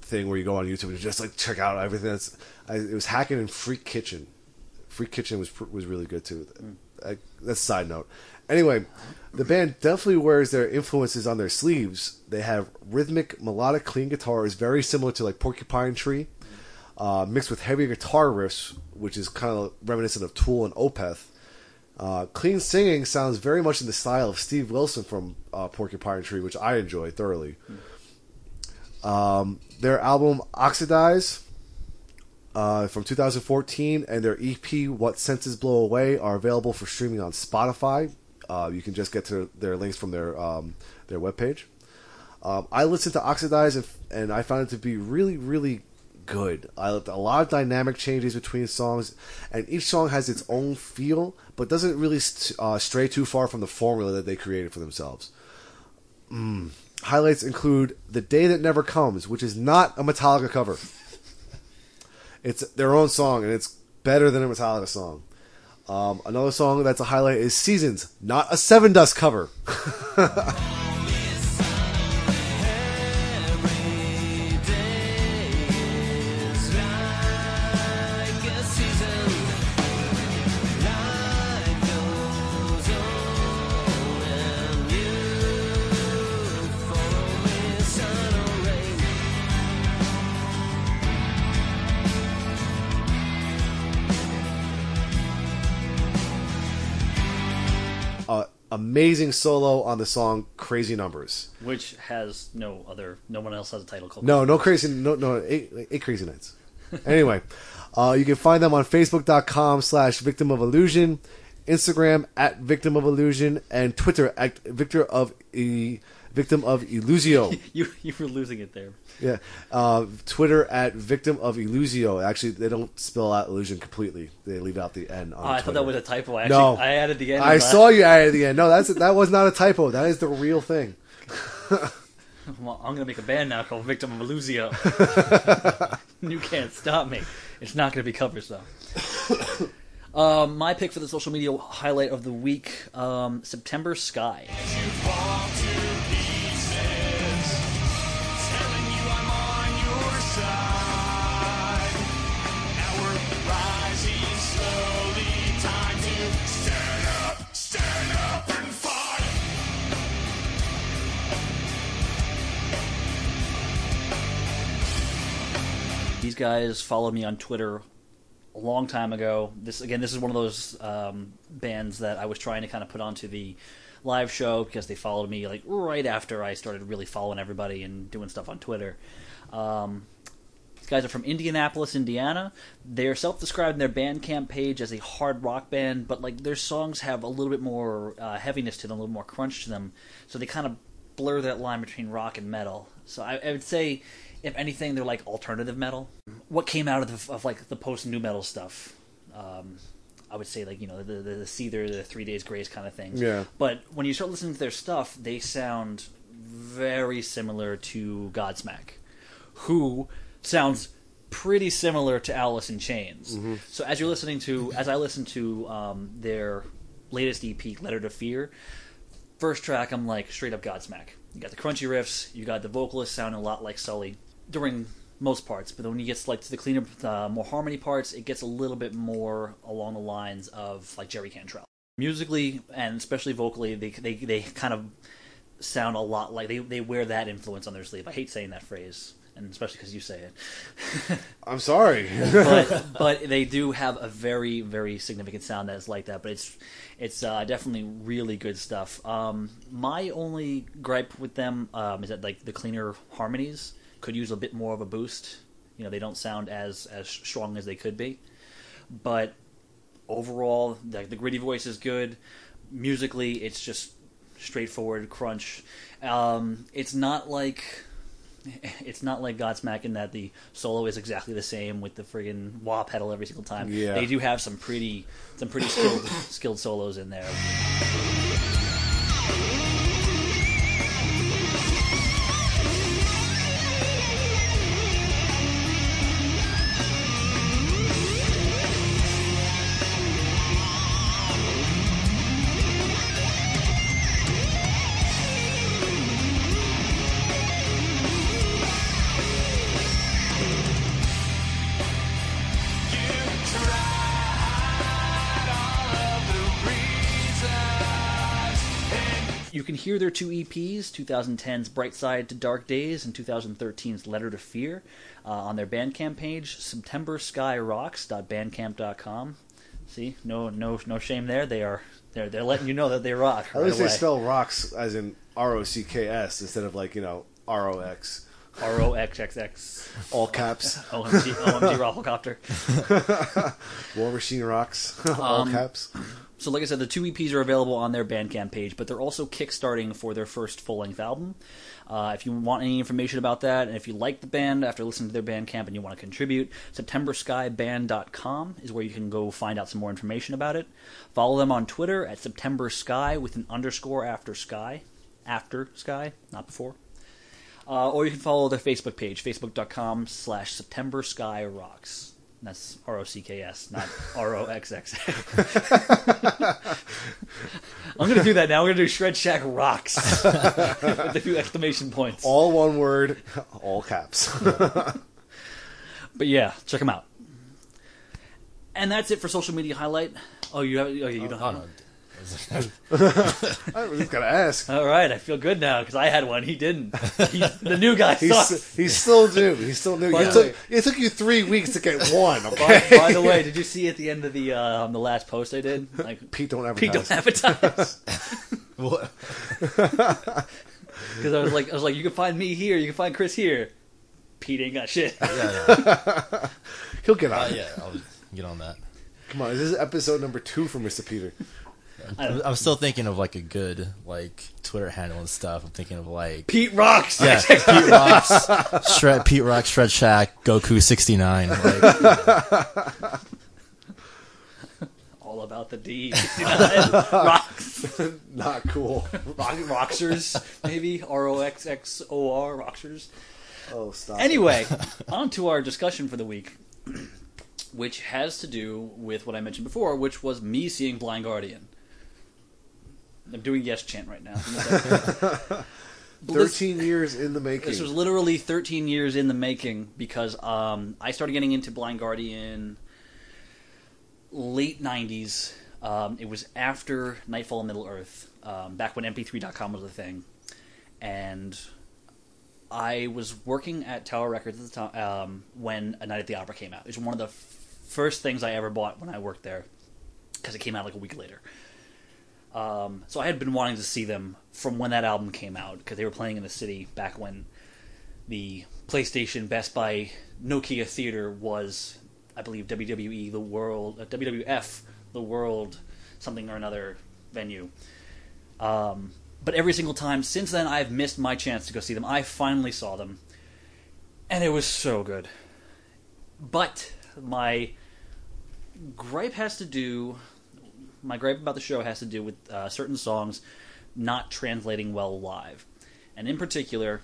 thing where you go on YouTube and just like check out everything. That's I, it was Haken and Freak Kitchen. Freak Kitchen was was really good too. That's a side note. Anyway, the band definitely wears their influences on their sleeves. They have rhythmic, melodic, clean guitars, very similar to like Porcupine Tree, uh, mixed with heavy guitar riffs, which is kind of reminiscent of Tool and Opeth. Uh, clean singing sounds very much in the style of Steve Wilson from uh, Porcupine Tree, which I enjoy thoroughly. Um, their album Oxidize uh, from 2014 and their EP What Senses Blow Away are available for streaming on Spotify. Uh, you can just get to their links from their um, their webpage. Um, I listened to Oxidize and, and I found it to be really, really good. I a lot of dynamic changes between songs, and each song has its own feel, but doesn't really st- uh, stray too far from the formula that they created for themselves. Mm. Highlights include "The Day That Never Comes," which is not a Metallica cover. It's their own song, and it's better than a Metallica song. Um, another song that's a highlight is "Seasons," not a Sevendust cover. amazing solo on the song "Crazy Numbers." which has no other. No one else has a title called. No, no crazy, no, no, eight, eight crazy nights. anyway, uh, you can find them on Facebook.com slash Victim of Illusion, Instagram at Victim of Illusion, and Twitter at Victor of e, Victim of Illusio. You you were losing it there. yeah, uh, Twitter at Victim of Illusio. Actually, they don't spell out illusion completely; they leave out the N. On Oh, I thought that was a typo. I actually, No. I added the end. I saw you added the end. No, that's that was not a typo. That is the real thing. Well, I'm gonna make a band now called Victim of Illusio. you can't stop me. It's not gonna be covers though. um, my pick for the social media highlight of the week: um, September Sky. These guys followed me on Twitter a long time ago. This again, this is one of those um, bands that I was trying to kind of put onto the live show because they followed me like right after I started really following everybody and doing stuff on Twitter. Um, these guys are from Indianapolis, Indiana. They're self-described in their Bandcamp page as a hard rock band, but like their songs have a little bit more uh, heaviness to them, a little more crunch to them. So they kind of blur that line between rock and metal. So I, I would say, if anything, they're like alternative metal. What came out of, the, of like the post nu metal stuff? Um, I would say like you know the the, the Seether, the Three Days Grace kind of things. Yeah. But when you start listening to their stuff, they sound very similar to Godsmack, who sounds pretty similar to Alice in Chains. So as you're listening to, as I listen to um, their latest EP, Letter to Fear, first track I'm like straight up Godsmack. You got the crunchy riffs, you got the vocalist sounding a lot like Sully during most parts, but then when you get to, like to the cleaner, uh, more harmony parts, it gets a little bit more along the lines of like Jerry Cantrell. Musically and especially vocally, they they they kind of sound a lot like they they wear that influence on their sleeve. I hate saying that phrase, and especially because you say it I'm sorry. but but they do have a very very significant sound that is like that. But it's it's uh, definitely really good stuff. Um, my only gripe with them um, is that like the cleaner harmonies could use a bit more of a boost. You know, they don't sound as as strong as they could be. But overall, the, the gritty voice is good. Musically, it's just straightforward crunch. Um, it's not like it's not like Godsmack in that the solo is exactly the same with the friggin' wah pedal every single time. Yeah. They do have some pretty some pretty skilled skilled solos in there. You can their two EPs, 2010's Bright Side to Dark Days and 2013's Letter to Fear, uh, on their Bandcamp page, septembersskyrocks.bandcamp.com. See, no, no, no shame there. They are, they're, they're letting you know that they rock. At right least they spell rocks as in R O C K S instead of like you know R O X, R O X X X all caps. OMG OMG Rafflecopter. War Machine rocks, all Um, caps. So, like I said, the two EPs are available on their Bandcamp page, but they're also kickstarting for their first full length album. Uh, if you want any information about that, and if you like the band after listening to their Bandcamp and you want to contribute, SeptemberSkyBand.com is where you can go find out some more information about it. Follow them on Twitter at September Sky with an underscore after Sky. After Sky, not before. Uh, or you can follow their Facebook page, facebook.com slash September Sky Rocks. That's R O C K S, not R O X X. I'm gonna do that now. We're gonna do Shred Shack Rocks with a few exclamation points. All one word, all caps. But yeah, check them out. And that's it for social media highlight. Oh, you have? Oh, yeah, you don't. Oh, Have no. I was gonna ask. All right, I feel good now because I had one. He didn't. He, the new guy He's, sucks. he's still new. He's still new. By It the took, way- it took you three weeks to get one. By, Okay. by the way, did you see at the end of the uh, on the last post I did? Like Pete don't ever. Pete don't advertise. What? Because I was like, I was like, you can find me here, you can find Chris here. Pete ain't got shit. Yeah, yeah. He'll get Uh, on. it. yeah, I'll get on that. Come on, this is episode number two for Mr. Peter. I'm, I'm still thinking of like a good like Twitter handle and stuff. I'm thinking of like Pete rocks. yeah, Pete Rocks, Shred, Pete Rock, Shred Shack, Goku 69. Like, All about the D. 69. rocks. Not cool. Rock, roxers, maybe R O X X O R roxers. Oh, stop. Anyway, on to our discussion for the week, which has to do with what I mentioned before, which was me seeing Blind Guardian. I'm doing yes chant right now. 13 years in the making. This was literally 13 years in the making because um, I started getting into Blind Guardian late 90s. Um, it was after Nightfall in Middle Earth, um, back when MP3.com was a thing. And I was working at Tower Records at the time um, when A Night at the Opera came out. It was one of the f- first things I ever bought when I worked there because it came out like a week later. Um, so I had been wanting to see them from when that album came out because they were playing in the city back when the PlayStation Best Buy Nokia Theater was, I believe, WWE the World, uh, WWF the World, something or another venue. Um, but every single time since then, I've missed my chance to go see them. I finally saw them, and it was so good. But my gripe has to do my gripe about the show has to do with uh, certain songs not translating well live, and in particular,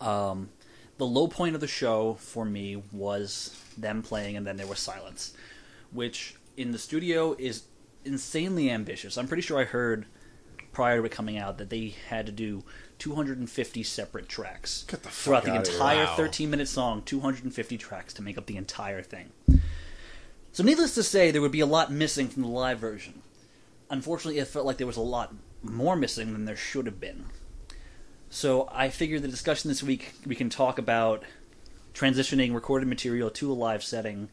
um, the low point of the show for me was them playing, and then there was silence, which in the studio is insanely ambitious. I'm pretty sure I heard prior to it coming out that they had to do 250 separate tracks Get the fuck throughout the entire Wow. 13 minute song, 250 tracks to make up the entire thing. So, needless to say, there would be a lot missing from the live version. Unfortunately, it felt like there was a lot more missing than there should have been. So, I figured the discussion this week we can talk about transitioning recorded material to a live setting.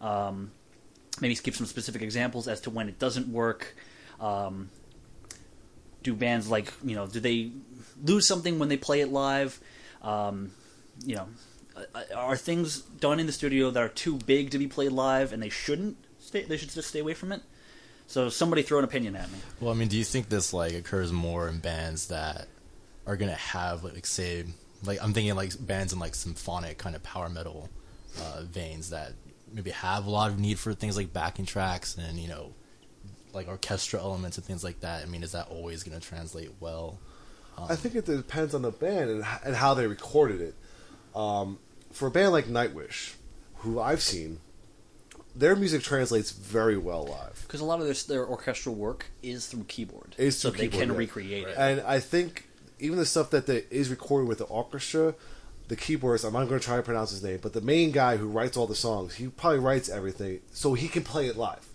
Um, maybe give some specific examples as to when it doesn't work. Um, do bands like you know do they lose something when they play it live? Um, you know, are things done in the studio that are too big to be played live and they shouldn't stay? They should just stay away from it. So somebody throw an opinion at me. well, I mean, do you think this like occurs more in bands that are gonna have like say like I'm thinking like bands in like symphonic kind of power metal uh, veins that maybe have a lot of need for things like backing tracks and you know like orchestra elements and things like that. I mean, is that always gonna translate well? I think it depends on the band and, and how they recorded it. Um, for a band like Nightwish, who I've seen, their music translates very well live. Because a lot of their, their orchestral work is through keyboard, Is so through they can yeah. recreate it. And I think even the stuff that they, is recorded with the orchestra, the keyboardist, I'm not going to try to pronounce his name, but the main guy who writes all the songs, he probably writes everything so he can play it live.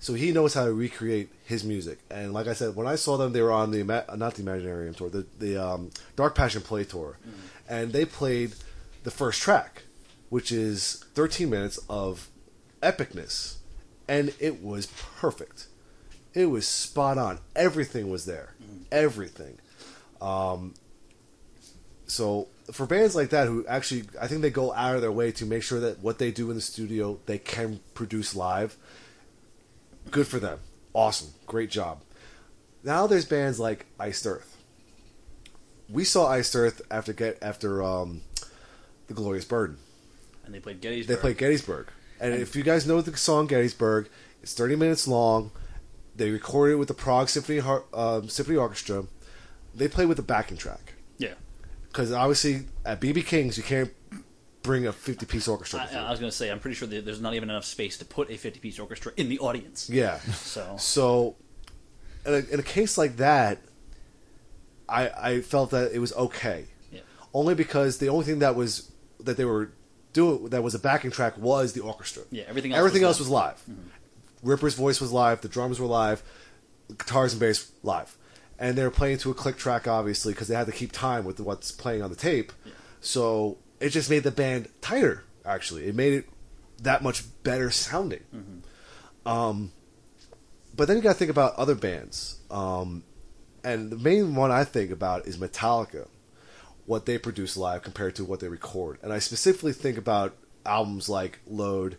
So he knows how to recreate his music. And like I said, when I saw them, they were on the not the Imaginarium tour, the the um, Dark Passion Play tour, and they played the first track, which is 13 minutes of epicness, and it was perfect. It was spot on. Everything was there. Everything. Um, so for bands like that who actually I think they go out of their way to make sure that what they do in the studio they can produce live. Good for them. Awesome. Great job. Now there's bands like Iced Earth. We saw Iced Earth after get after um, the Glorious Burden. And they played Gettysburg. They played Gettysburg. And if you guys know the song Gettysburg, it's 30 minutes long. They recorded it with the Prague Symphony um Symphony Orchestra. They played with the backing track Yeah. because obviously at BB King's you can't bring a 50 piece orchestra. I. I was going to say, I'm pretty sure there's not even enough space to put a 50 piece orchestra in the audience. yeah. So, So, in a, in a case like that, I I felt that it was okay. yeah. Only because the only thing that was that they were doing that was a backing track was the orchestra. Yeah, everything else everything was else live. was live. Ripper's voice was live. The drums were live. Guitars and bass live, and they were playing to a click track, obviously, because they had to keep time with what's playing on the tape. So it just made the band tighter. Actually, it made it that much better sounding. Um, but then you got to think about other bands, um, and the main one I think about is Metallica. What they produce live compared to what they record, and I specifically think about albums like Load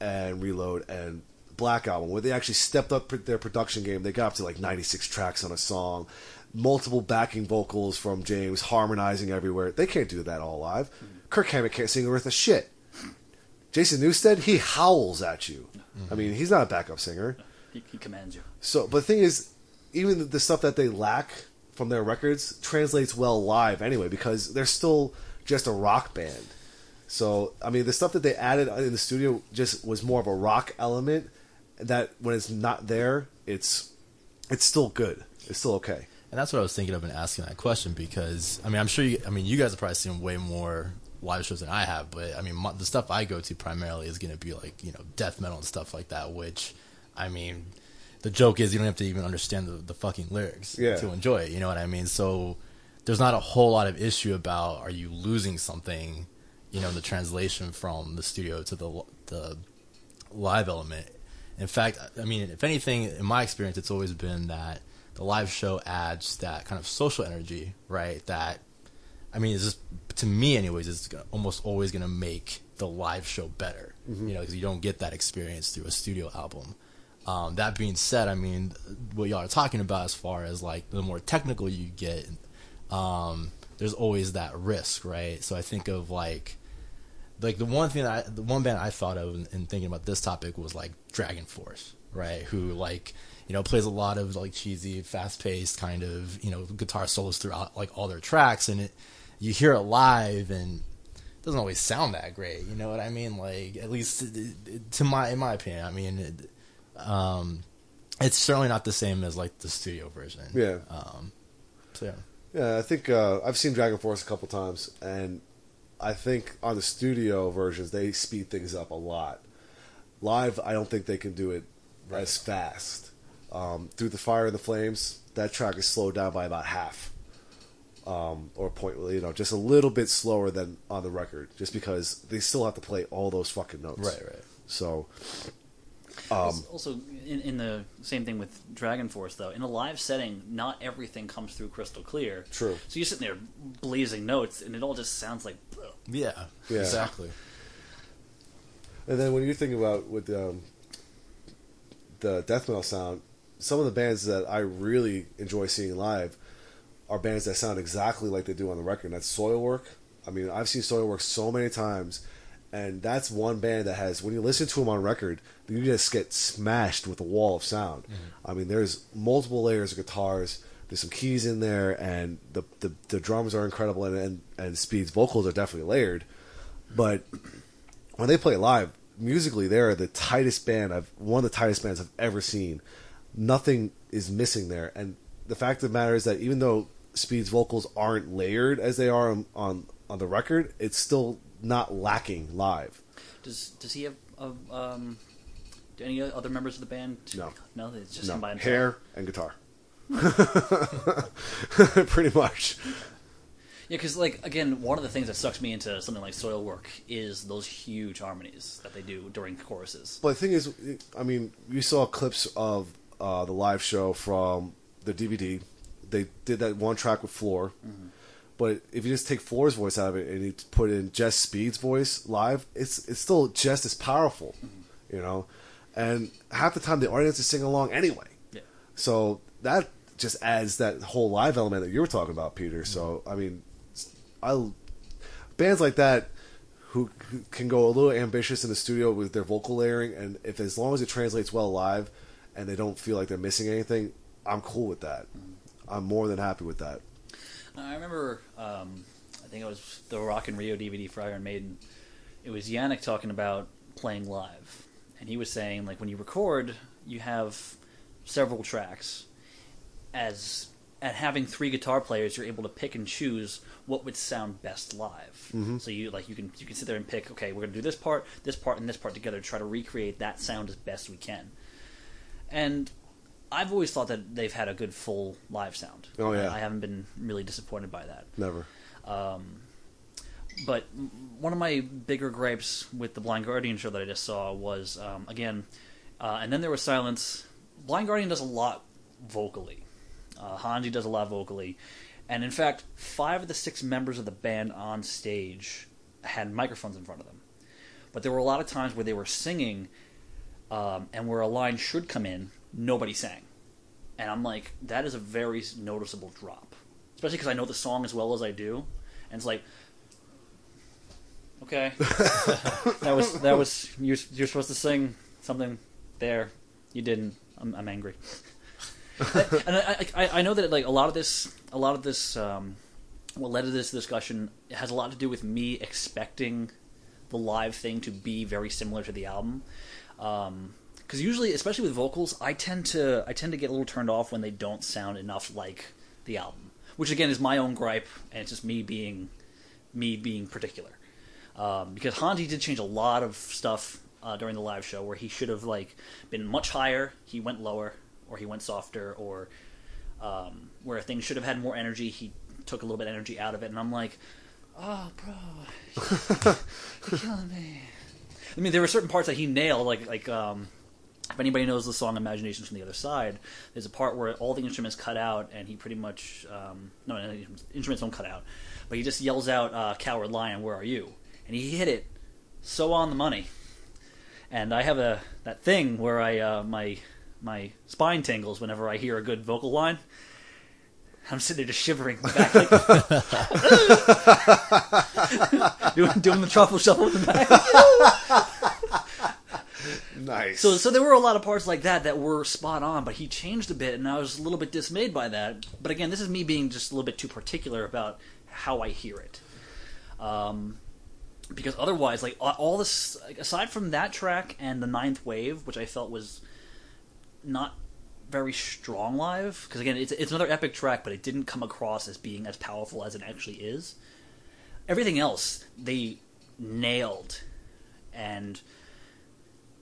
and Reload and Black Album, where they actually stepped up their production game. They got up to like 96 tracks on a song, multiple backing vocals from James, harmonizing everywhere. They can't do that all live. Mm-hmm. Kirk Hammett can't sing worth a shit. Jason Newsted, he howls at you. I mean, he's not a backup singer. He, he commands you. So, but the thing is, even the stuff that they lack from their records translates well live anyway because they're still just a rock band. So, I mean, the stuff that they added in the studio just was more of a rock element. That when it's not there, it's it's still good. It's still okay. And that's what I was thinking of in asking that question because I mean I'm sure you I mean you guys have probably seen way more live shows than I have, but I mean my, the stuff I go to primarily is going to be like you know death metal and stuff like that. Which I mean the joke is you don't have to even understand the, the fucking lyrics Yeah. to enjoy it. You know what I mean? So there's not a whole lot of issue about are you losing something, you know, in the translation from the studio to the the live element. In fact, I mean, if anything, in my experience, it's always been that the live show adds that kind of social energy, right? That, I mean, it's just to me, anyways, it's almost always going to make the live show better, mm-hmm. you know, because you don't get that experience through a studio album. Um, that being said, I mean, what y'all are talking about as far as like the more technical you get, um, there's always that risk, right? So I think of like like the one thing that I, the one band I thought of in, in thinking about this topic was like Dragon Force, right? Who like you know plays a lot of like cheesy, fast paced kind of you know guitar solos throughout like all their tracks, and it you hear it live and it doesn't always sound that great. You know what I mean? Like at least to my in my opinion, I mean. It, um, it's certainly not the same as like the studio version. Yeah. Um, so yeah. Yeah, I think uh, I've seen Dragon Force a couple times, and I think on the studio versions they speed things up a lot. Live, I don't think they can do it as fast. Um, Through the Fire and the Flames, that track is slowed down by about half, um, or point, you know, just a little bit slower than on the record, just because they still have to play all those fucking notes. Right, right. So, Also- also, in, in the same thing with Dragon Force, though, in a live setting, not everything comes through crystal clear. True. So you're sitting there blazing notes, and it all just sounds like. Yeah. Yeah. Exactly. And then when you think about with um, the death metal sound, some of the bands that I really enjoy seeing live are bands that sound exactly like they do on the record. And that's Soilwork. I mean, I've seen Soilwork so many times, and that's one band that has when you listen to them on record, you just get smashed with a wall of sound. Mm-hmm. I mean, there's multiple layers of guitars. There's some keys in there, and the the, the drums are incredible, and, and and Speed's vocals are definitely layered. But when they play live, musically, they're the tightest band I've one of the tightest bands I've ever seen. Nothing is missing there, and the fact of the matter is that even though Speed's vocals aren't layered as they are on on, on the record, it's still not lacking live. Does does he have a um, Do any other members of the band? No. no, it's just No, him by himself. hair and guitar. Pretty much. Yeah, because like again, one of the things that sucks me into something like Soilwork is those huge harmonies that they do during choruses. But the thing is, I mean, you saw clips of uh, the live show from the DVD. They did that one track with Floor. But if you just take Floor's voice out of it and you put in Jess Speed's voice live, it's it's still just as powerful, mm-hmm. you know. And half the time the audience is singing along anyway. Yeah. So that just adds that whole live element that you were talking about, Peter. So mm-hmm. I mean, I bands like that who, who can go a little ambitious in the studio with their vocal layering, and if as long as it translates well live, and they don't feel like they're missing anything, I'm cool with that. Mm-hmm. I'm more than happy with that. I remember, um, I think it was the Rock in Rio DVD for Iron Maiden. It was Janick talking about playing live, and he was saying like when you record, you have several tracks. As at having three guitar players, you're able to pick and choose what would sound best live. So you like you can you can sit there and pick. Okay, we're gonna do this part, this part, and this part together. to Try to recreate that sound as best we can. And I've always thought that they've had a good full live sound. Oh, yeah. I haven't been really disappointed by that. Never. But one of my bigger gripes with the Blind Guardian show that I just saw was um, again, uh, and then there was silence. Blind Guardian does a lot vocally. Uh, Hansi does a lot vocally, and in fact, five of the six members of the band on stage had microphones in front of them. But there were a lot of times where they were singing, um, and where a line should come in, nobody sang, and I'm like, that is a very noticeable drop, especially because I know the song as well as I do, and it's like. Okay. that was that was you're you're supposed to sing something there. You didn't. I'm, I'm angry. and I, I I know that like a lot of this a lot of this um, what led to this discussion has a lot to do with me expecting the live thing to be very similar to the album. Because usually, especially with vocals, I tend to I tend to get a little turned off when they don't sound enough like the album. Which again is my own gripe, and it's just me being me being particular um, because Hansi did change a lot of stuff uh, during the live show where he should have like been much higher, he went lower, or he went softer, or um, where things should have had more energy, he took a little bit of energy out of it, and I'm like, oh, bro, you're killing me. I mean, there were certain parts that he nailed, like like um, if anybody knows the song "Imaginations from the Other Side," there's a part where all the instruments cut out, and he pretty much um, no, instruments don't cut out, but he just yells out, uh, "Coward lion, where are you?" And he hit it so on the money. And I have a that thing where I uh, my my spine tingles whenever I hear a good vocal line. I'm sitting there just shivering back, like, doing, doing the truffle shuffle in the back. Nice. So, so there were a lot of parts like that that were spot on, but he changed a bit, and I was a little bit dismayed by that. But again, this is me being just a little bit too particular about how I hear it. Um, because otherwise, like all this, aside from that track and the Ninth Wave, which I felt was not very strong live, because again, it's it's another epic track, but it didn't come across as being as powerful as it actually is. Everything else they nailed, and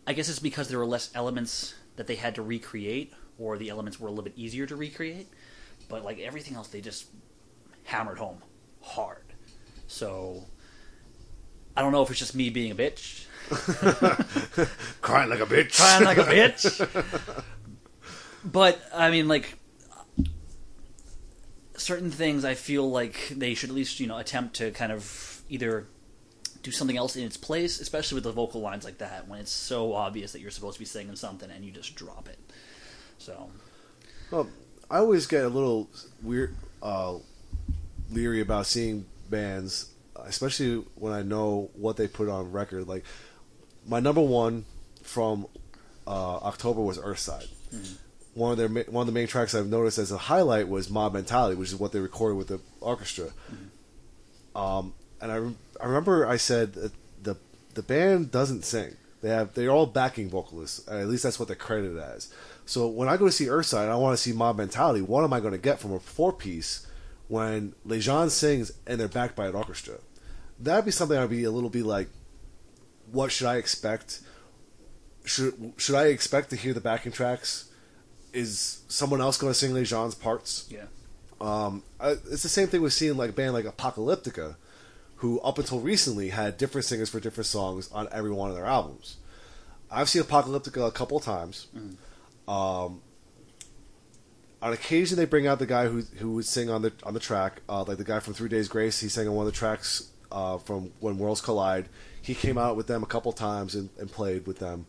I guess it's because there were less elements that they had to recreate, or the elements were a little bit easier to recreate. But like everything else, they just hammered home hard. So I don't know if it's just me being a bitch, Crying like a bitch. crying like a bitch. but I mean, like certain things, I feel like they should at least you know attempt to kind of either do something else in its place, especially with the vocal lines like that, when it's so obvious that you're supposed to be singing something and you just drop it. So Well, I always get a little weird, uh, leery about seeing bands, especially when I know what they put on record. Like my number one from uh, October was Earthside. One of their one of the main tracks I've noticed as a highlight was Mob Mentality, which is what they recorded with the orchestra. Um, and I, I remember I said the the band doesn't sing. They have they're all backing vocalists. At least that's what they're credited as. So when I go to see Earthside, and I want to see Mob Mentality. What am I going to get from a four piece when Lajon sings and they're backed by an orchestra? That'd be something I'd be a little bit like, what should I expect? should should I expect to hear the backing tracks? Is someone else going to sing Lajon's parts? Yeah. Um, I, it's the same thing with seeing like a band like Apocalyptica, who up until recently had different singers for different songs on every one of their albums. I've seen Apocalyptica a couple of times. Um, on occasion, they bring out the guy who who would sing on the on the track, uh, like the guy from Three Days Grace. He sang on one of the tracks uh, from When Worlds Collide. He came out with them a couple times and, and played with them,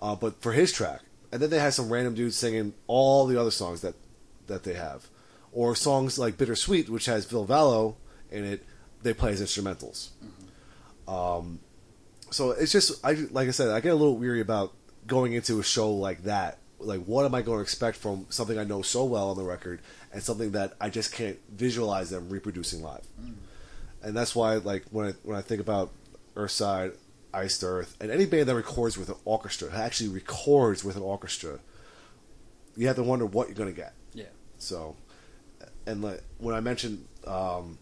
uh, but for his track. And then they had some random dudes singing all the other songs that that they have, or songs like Bittersweet, which has Ville Valo in it. They play as instrumentals. Um, so it's just I like I said, I get a little weary about going into a show like that. Like, what am I going to expect from something I know so well on the record, and something that I just can't visualize them reproducing live? And that's why, like, when I, when I think about Earthside, Iced Earth, and any band that records with an orchestra, actually records with an orchestra, you have to wonder what you're going to get. Yeah. So, and like when I mentioned um,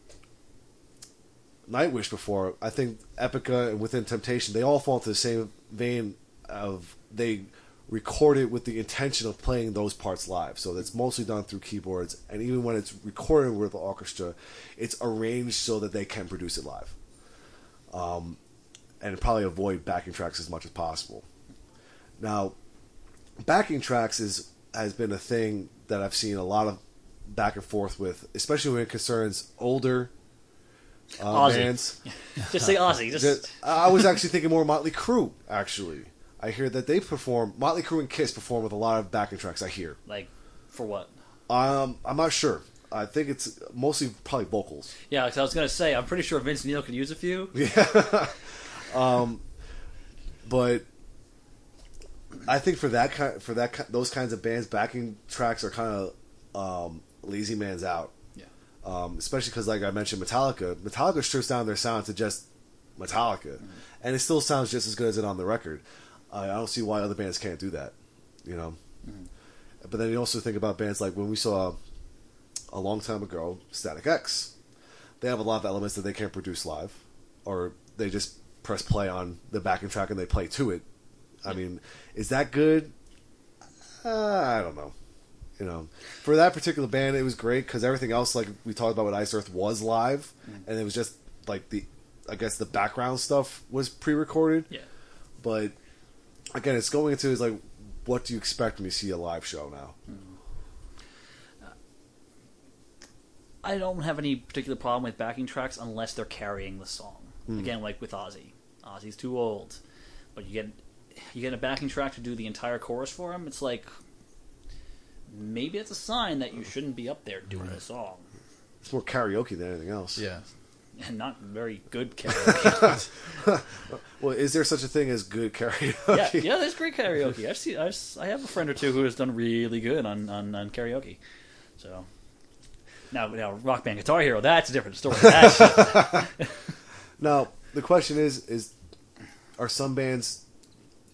Nightwish before, I think Epica and Within Temptation they all fall into the same vein of they record it with the intention of playing those parts live. So that's mostly done through keyboards, and even when it's recorded with the orchestra, it's arranged so that they can produce it live. Um, and probably avoid backing tracks as much as possible. Now, backing tracks is has been a thing that I've seen a lot of back and forth with, especially when it concerns older uh, Ozzy. bands. Just say Ozzy. Just I was actually thinking more Motley Crue. Actually, I hear that they perform Motley Crue and Kiss perform with a lot of backing tracks. I hear. like for what? Um, I'm not sure. I think it's mostly probably vocals. Yeah, 'cause I was gonna say I'm pretty sure Vince Neil could use a few. Um but I think for that kind, for that ki- those kinds of bands, backing tracks are kind of um, lazy man's out. Um, especially because, like I mentioned, Metallica. Metallica strips down their sound to just Metallica, and it still sounds just as good as it on the record. I I don't see why other bands can't do that. You know. But then you also think about bands like when we saw a long time ago, Static X. They have a lot of elements that they can't produce live, or they just press play on the backing track and they play to it. I mean, is that good? Uh, I don't know. You know, for that particular band, it was great because everything else, like we talked about with Iced Earth, was live, mm. and it was just like the, I guess the background stuff was pre-recorded. Yeah. But again, it's going into is like, what do you expect when you see a live show now? Mm. I don't have any particular problem with backing tracks unless they're carrying the song. Mm. Again, like with Ozzy, Ozzy's too old, but you get you get a backing track to do the entire chorus for him. It's like maybe it's a sign that you shouldn't be up there doing the song, It's more karaoke than anything else. Yeah. and not very good karaoke. Well, is there such a thing as good yeah, karaoke? yeah, there's great karaoke. I've seen, I've, I have a friend or two who has done really good on, on, on karaoke. So now, now, Rock Band Guitar Hero, that's a different story. That's, Now, the question is: is are some bands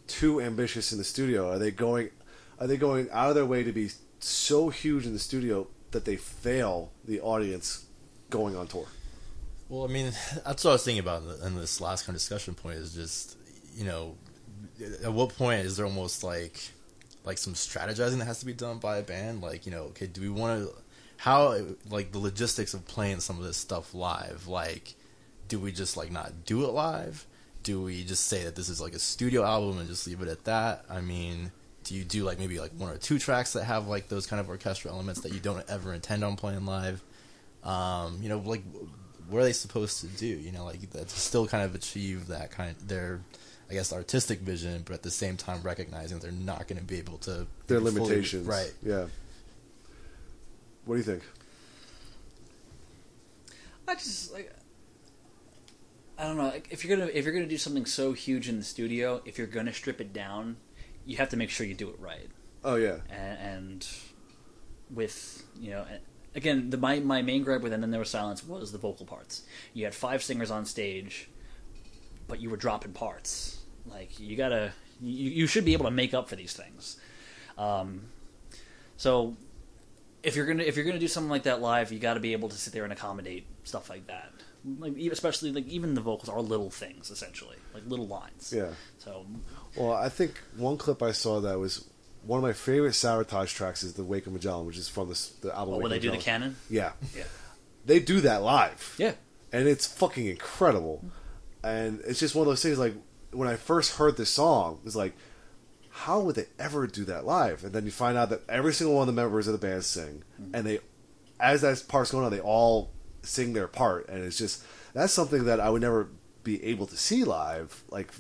too ambitious in the studio? Are they going? Are they going out of their way to be so huge in the studio that they fail the audience going on tour? Well, I mean, that's what I was thinking about in, this last kind of discussion point. Is just you know, at what point is there almost like like some strategizing that has to be done by a band? Like, you know, okay, do we want to how like the logistics of playing some of this stuff live? Like, do we just like not do it live? Do we just say that this is like a studio album and just leave it at that? I mean, do you do like maybe like one or two tracks that have like those kind of orchestral elements that you don't ever intend on playing live? um, you know, like what are they supposed to do? You know, like that to still kind of achieve that kind of their, I guess, artistic vision, but at the same time recognizing they're not going to be able to Their fully- limitations, right? Yeah. What do you think? I just like I don't know. like, If you're gonna if you're gonna do something so huge in the studio, if you're gonna strip it down, you have to make sure you do it right. Oh yeah, And, and with you know, again, the my my main gripe with and then there was silence was the vocal parts. You had five singers on stage, but you were dropping parts. Like you gotta, you you should be able to make up for these things. Um, so if you're gonna if you're gonna do something like that live, you got to be able to sit there and accommodate stuff like that. like especially like even the vocals are little things essentially, like little lines. Yeah. So Well, I think one clip I saw that was one of my favorite Savatage tracks is the Wake of Magellan, which is from this, the album. oh, Wake when of they do the Magellan. canon. Yeah. Yeah. They do that live. Yeah. And it's fucking incredible. And it's just one of those things like when I first heard this song, it's like, how would they ever do that live? And then you find out that every single one of the members of the band sing, Mm-hmm. and they, as that part's going on, they all sing their part, and it's just that's something that I would never be able to see live. Like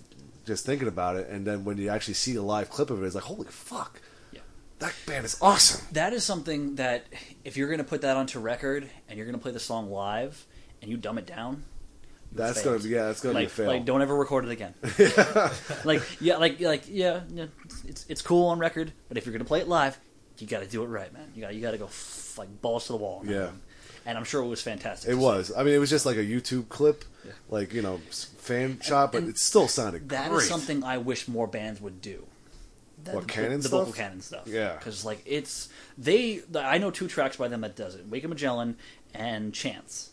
just thinking about it, and then when you actually see a live clip of it, it's like, holy fuck, Yeah. that band is awesome. That is something that if you're going to put that onto record and you're going to play the song live and you dumb it down, That's failed. gonna be yeah, that's gonna like, be a fail. like don't ever record it again. like yeah, like like yeah, yeah, it's it's cool on record, but if you're gonna play it live, you got to do it right, man. You got you got to go f- like balls to the wall. that Yeah. And I'm sure it was fantastic. It was. I mean, it was just like a YouTube clip, Yeah. like you know, fan shot, but and it still sounded That great. is something I wish more bands would do. That- What, the, Canon the stuff? vocal canon stuff. Yeah. because like it's they. I know two tracks by them that does it: Wake of Magellan and Chance.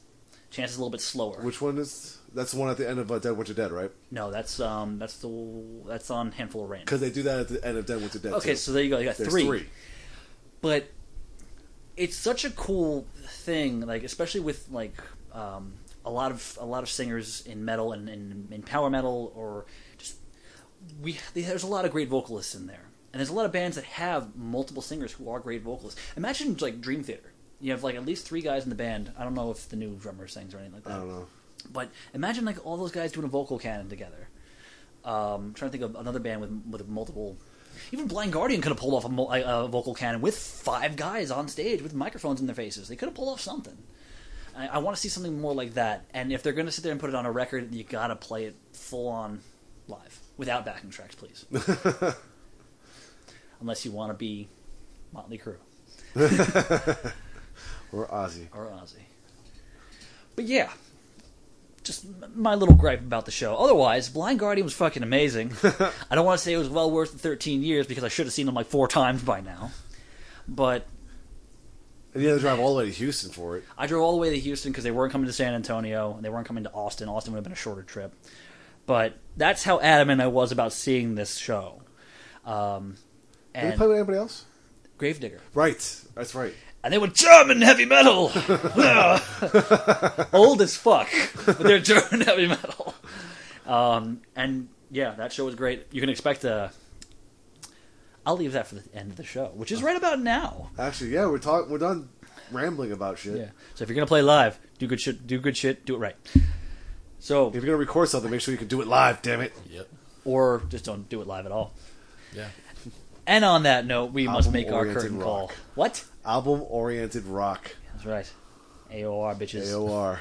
Chance is a little bit slower. Which one is? That's the one at the end of uh, Dead Winter Dead, right? no, that's um that's the that's on Handful of Rain. Because they do that at the end of Dead Winter Dead. Okay, too. so there you go. You got There's three. three. but it's such a cool thing like especially with like um, a lot of a lot of singers in metal and in, in power metal or just we there's a lot of great vocalists in there and there's a lot of bands that have multiple singers who are great vocalists imagine like dream theater you have like at least three guys in the band i don't know if the new drummer sings or anything like that I don't know. but imagine like all those guys doing a vocal canon together. Um, I'm trying to think of another band with with multiple. Even Blind Guardian could have pulled off a, mo- a, vocal canon with five guys on stage with microphones in their faces. They could have pulled off something. I, I want to see something more like that. And if they're going to sit there and put it on a record, you got to play it full on live without backing tracks, please. Unless you want to be Motley Crue Or Ozzy. or Ozzy. But yeah, just my little gripe about the show. Otherwise, Blind Guardian was fucking amazing. I don't want to say it was well worth the 13 years because I should have seen them like four times by now. But And you had to drive all the way to Houston for it. I drove all the way to Houston because they weren't coming to San Antonio and they weren't coming to Austin. Austin would have been a shorter trip. But that's how adamant I was about seeing this show. Um, Did you play with anybody else? Gravedigger. Right. That's right. And they were German heavy metal. Old as fuck, but they're German heavy metal. Um, and yeah, that show was great. You can expect a. I'll leave that for the end of the show, which is right about now. Actually, yeah, we're talking. We're done rambling about shit. Yeah. So if you're gonna play live, do good shit. Do good shit. Do it right. So, If you're gonna record something, make sure you can do it live. Damn it. Yep. or just don't do it live at all. Yeah. And on that note, we must make our curtain rock. call. What? Album oriented rock. That's right. AOR bitches. AOR.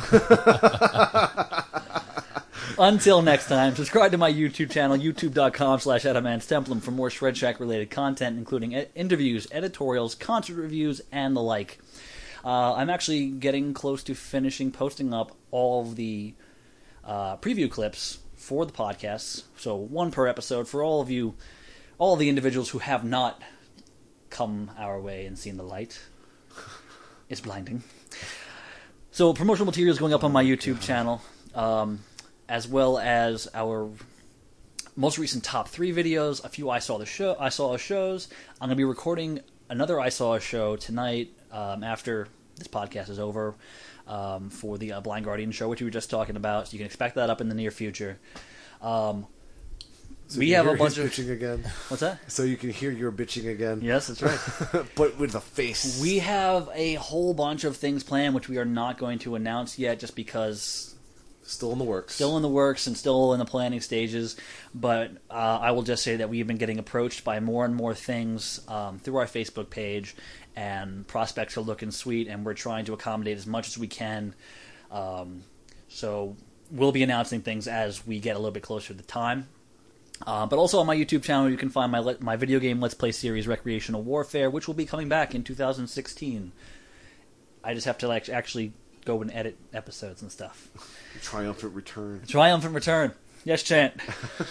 Until next time, subscribe to my YouTube channel, youtube.com slash Templum for more Shred Shack related content, including e- interviews, editorials, concert reviews, and the like. Uh, I'm actually getting close to finishing posting up all of the uh, preview clips for the podcasts. So one per episode for all of you, all the individuals who have not come our way and seen the light. It's blinding. So promotional materials going up on my YouTube channel, um, as well as our most recent top three videos. A few I saw the show, I saw shows. I'm going to be recording another I saw a show tonight um, after this podcast is over um, for the uh, Blind Guardian show, which we were just talking about. So you can expect that up in the near future. Um, So We have a bunch of- bitching again. what's that? So you can hear your bitching again. Yes, that's right. but with a face. We have a whole bunch of things planned, which we are not going to announce yet, just because still in the works. still in the works and still in the planning stages. But uh, I will just say that we have been getting approached by more and more things um, through our Facebook page, and prospects are looking sweet, and we're trying to accommodate as much as we can. Um, so we'll be announcing things as we get a little bit closer to the time. Uh, but also on my YouTube channel, you can find my my video game Let's Play series, Recreational Warfare, which will be coming back in 2016. I just have to like actually go and edit episodes and stuff. Triumphant return. Triumphant return. Yes, Chant.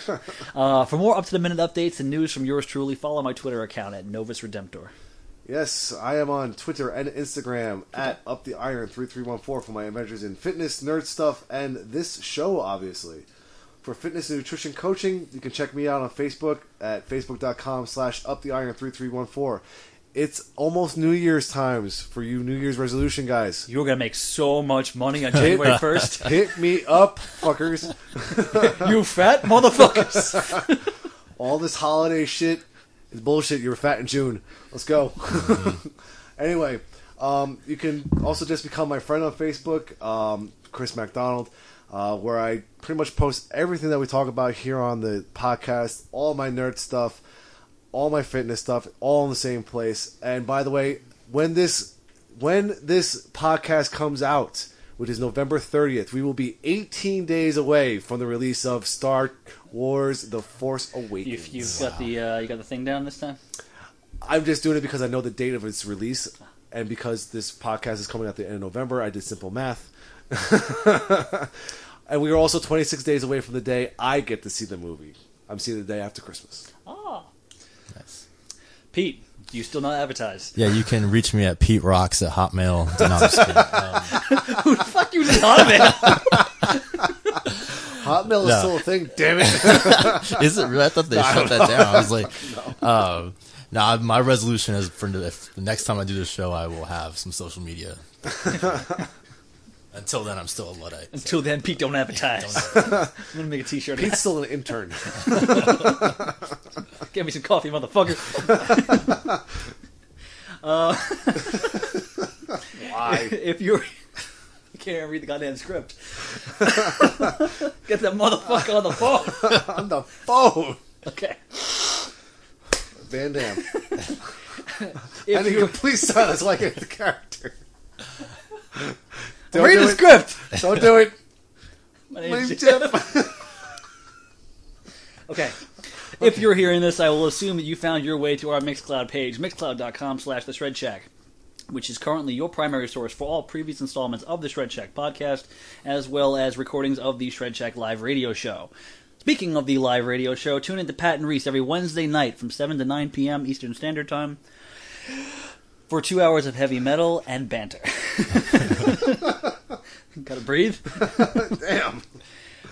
uh, for more up to the minute updates and news from yours truly, follow my Twitter account at Novus Redemptor. Yes, I am on Twitter and Instagram at Up the Iron three three one four for my adventures in fitness, nerd stuff, and this show, obviously. For fitness and nutrition coaching, you can check me out on Facebook at facebook.com slash up the iron three three one four. It's almost New Year's times for you New Year's resolution guys. You're gonna make so much money on January first. Hit me up, fuckers. you fat motherfuckers. all this holiday shit is bullshit. You were fat in June. Let's go. anyway, um, you can also just become my friend on Facebook, um, Chris McDonald, uh, where I pretty much post everything that we talk about here on the podcast, all my nerd stuff, all my fitness stuff, all in the same place. And by the way, when this when this podcast comes out, which is November 30th, we will be 18 days away from the release of Star Wars: The Force Awakens. If you've got the uh, you got the thing down this time. I'm just doing it because I know the date of its release, and because this podcast is coming at the end of November. I did simple math, and we are also 26 days away from the day I get to see the movie. I'm seeing the day after Christmas. Oh, Nice. Pete, you still not advertise? Yeah, you can reach me at Pete Rocks at Hotmail. No, I'm just kidding. Um, Who the fuck you just thought of it? Hotmail is No. still a thing. Damn it! Is it really? I thought they shut that down. I was like, um, no, my resolution is for the, if the next time I do this show, I will have some social media. Until then, I'm still a Luddite. Until then, Pete, don't advertise. I'm gonna make a T-shirt. of Pete's still an intern. that. Get me some coffee, motherfucker. Uh, Why? if you're, I can't even read the goddamn script. Get that motherfucker on the phone. On the phone. Okay. Van Damme. If And you you please silence like a character. Don't read do the it. script. Don't do it. My My name's name's Jeff. Jeff. Okay. If you're hearing this, I will assume that you found your way to our Mixcloud page, mixcloud.com slash the Shred Shack, which is currently your primary source for all previous installments of the Shred Shack podcast, as well as recordings of the Shred Shack live radio show. Speaking of the live radio show, tune in to Pat and Reese every Wednesday night from 7 to 9 p.m. Eastern Standard Time for two hours of heavy metal and banter. Gotta breathe. Damn.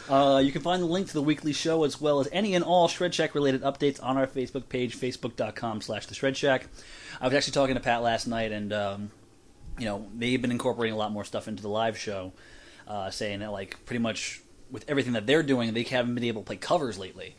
Uh, you can find the link to the weekly show as well as any and all Shred Shack related updates on our Facebook page, facebook.com slash the Shred Shack. I was actually talking to Pat last night, and, um, you know, they've been incorporating a lot more stuff into the live show, uh, saying that, like, pretty much with everything that they're doing, they haven't been able to play covers lately.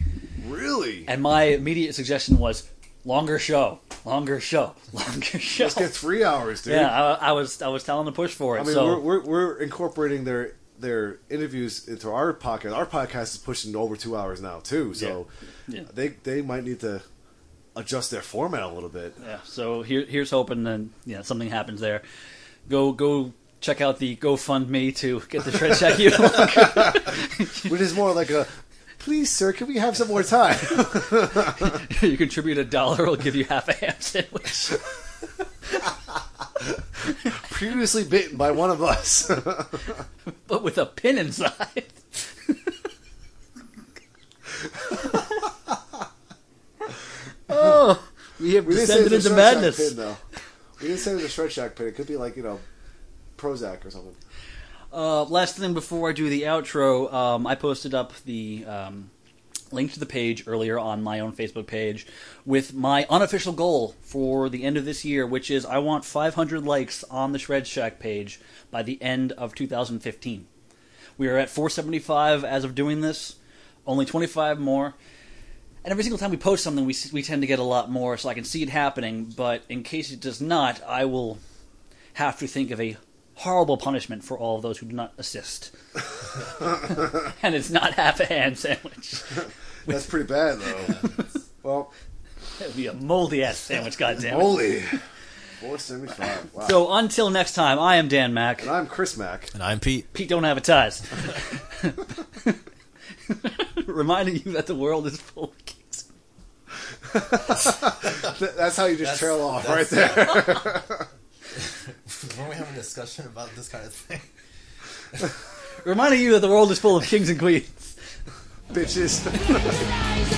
Really? And my immediate suggestion was longer show, longer show, longer show. Let's get three hours, dude. yeah, I, I was I was telling them to push for it. I mean, so we're, we're we're incorporating their their interviews into our podcast. Our podcast is pushing over two hours now too, so Yeah. Yeah. they they might need to adjust their format a little bit. Yeah, so here, here's hoping that yeah something happens there. Go go check out the GoFundMe to get the Shred Shack you. Which is more like a, please, sir, can we have some more time? you contribute a dollar, we'll give you half a ham sandwich. Previously bitten by one of us. but with a pin inside. oh, we have we didn't descended into madness. pin, though. We didn't say it was a Shred Shack pin. It could be like you know, Prozac or something. Uh, last thing before I do the outro, um, I posted up the um, link to the page earlier on my own Facebook page with my unofficial goal for the end of this year, which is I want 500 likes on the Shred Shack page by the end of 2015. We are at 475 as of doing this, only 25 more. And every single time we post something, we, we tend to get a lot more, so I can see it happening. But in case it does not, I will have to think of a horrible punishment for all of those who do not assist. and it's not half a ham sandwich. That's pretty bad though. well, It would be a moldy ass sandwich, goddammit. Moldy. four seventy five. Wow. So until next time, I am Dan Mack. and I'm Chris Mack. And I'm Pete. Pete don't have a advertise. Reminding you that the world is full of kings. That's how you just That's- trail off right there. Weren't we have a discussion about this kind of thing? Reminding you that the world is full of kings and queens. Bitches. Rise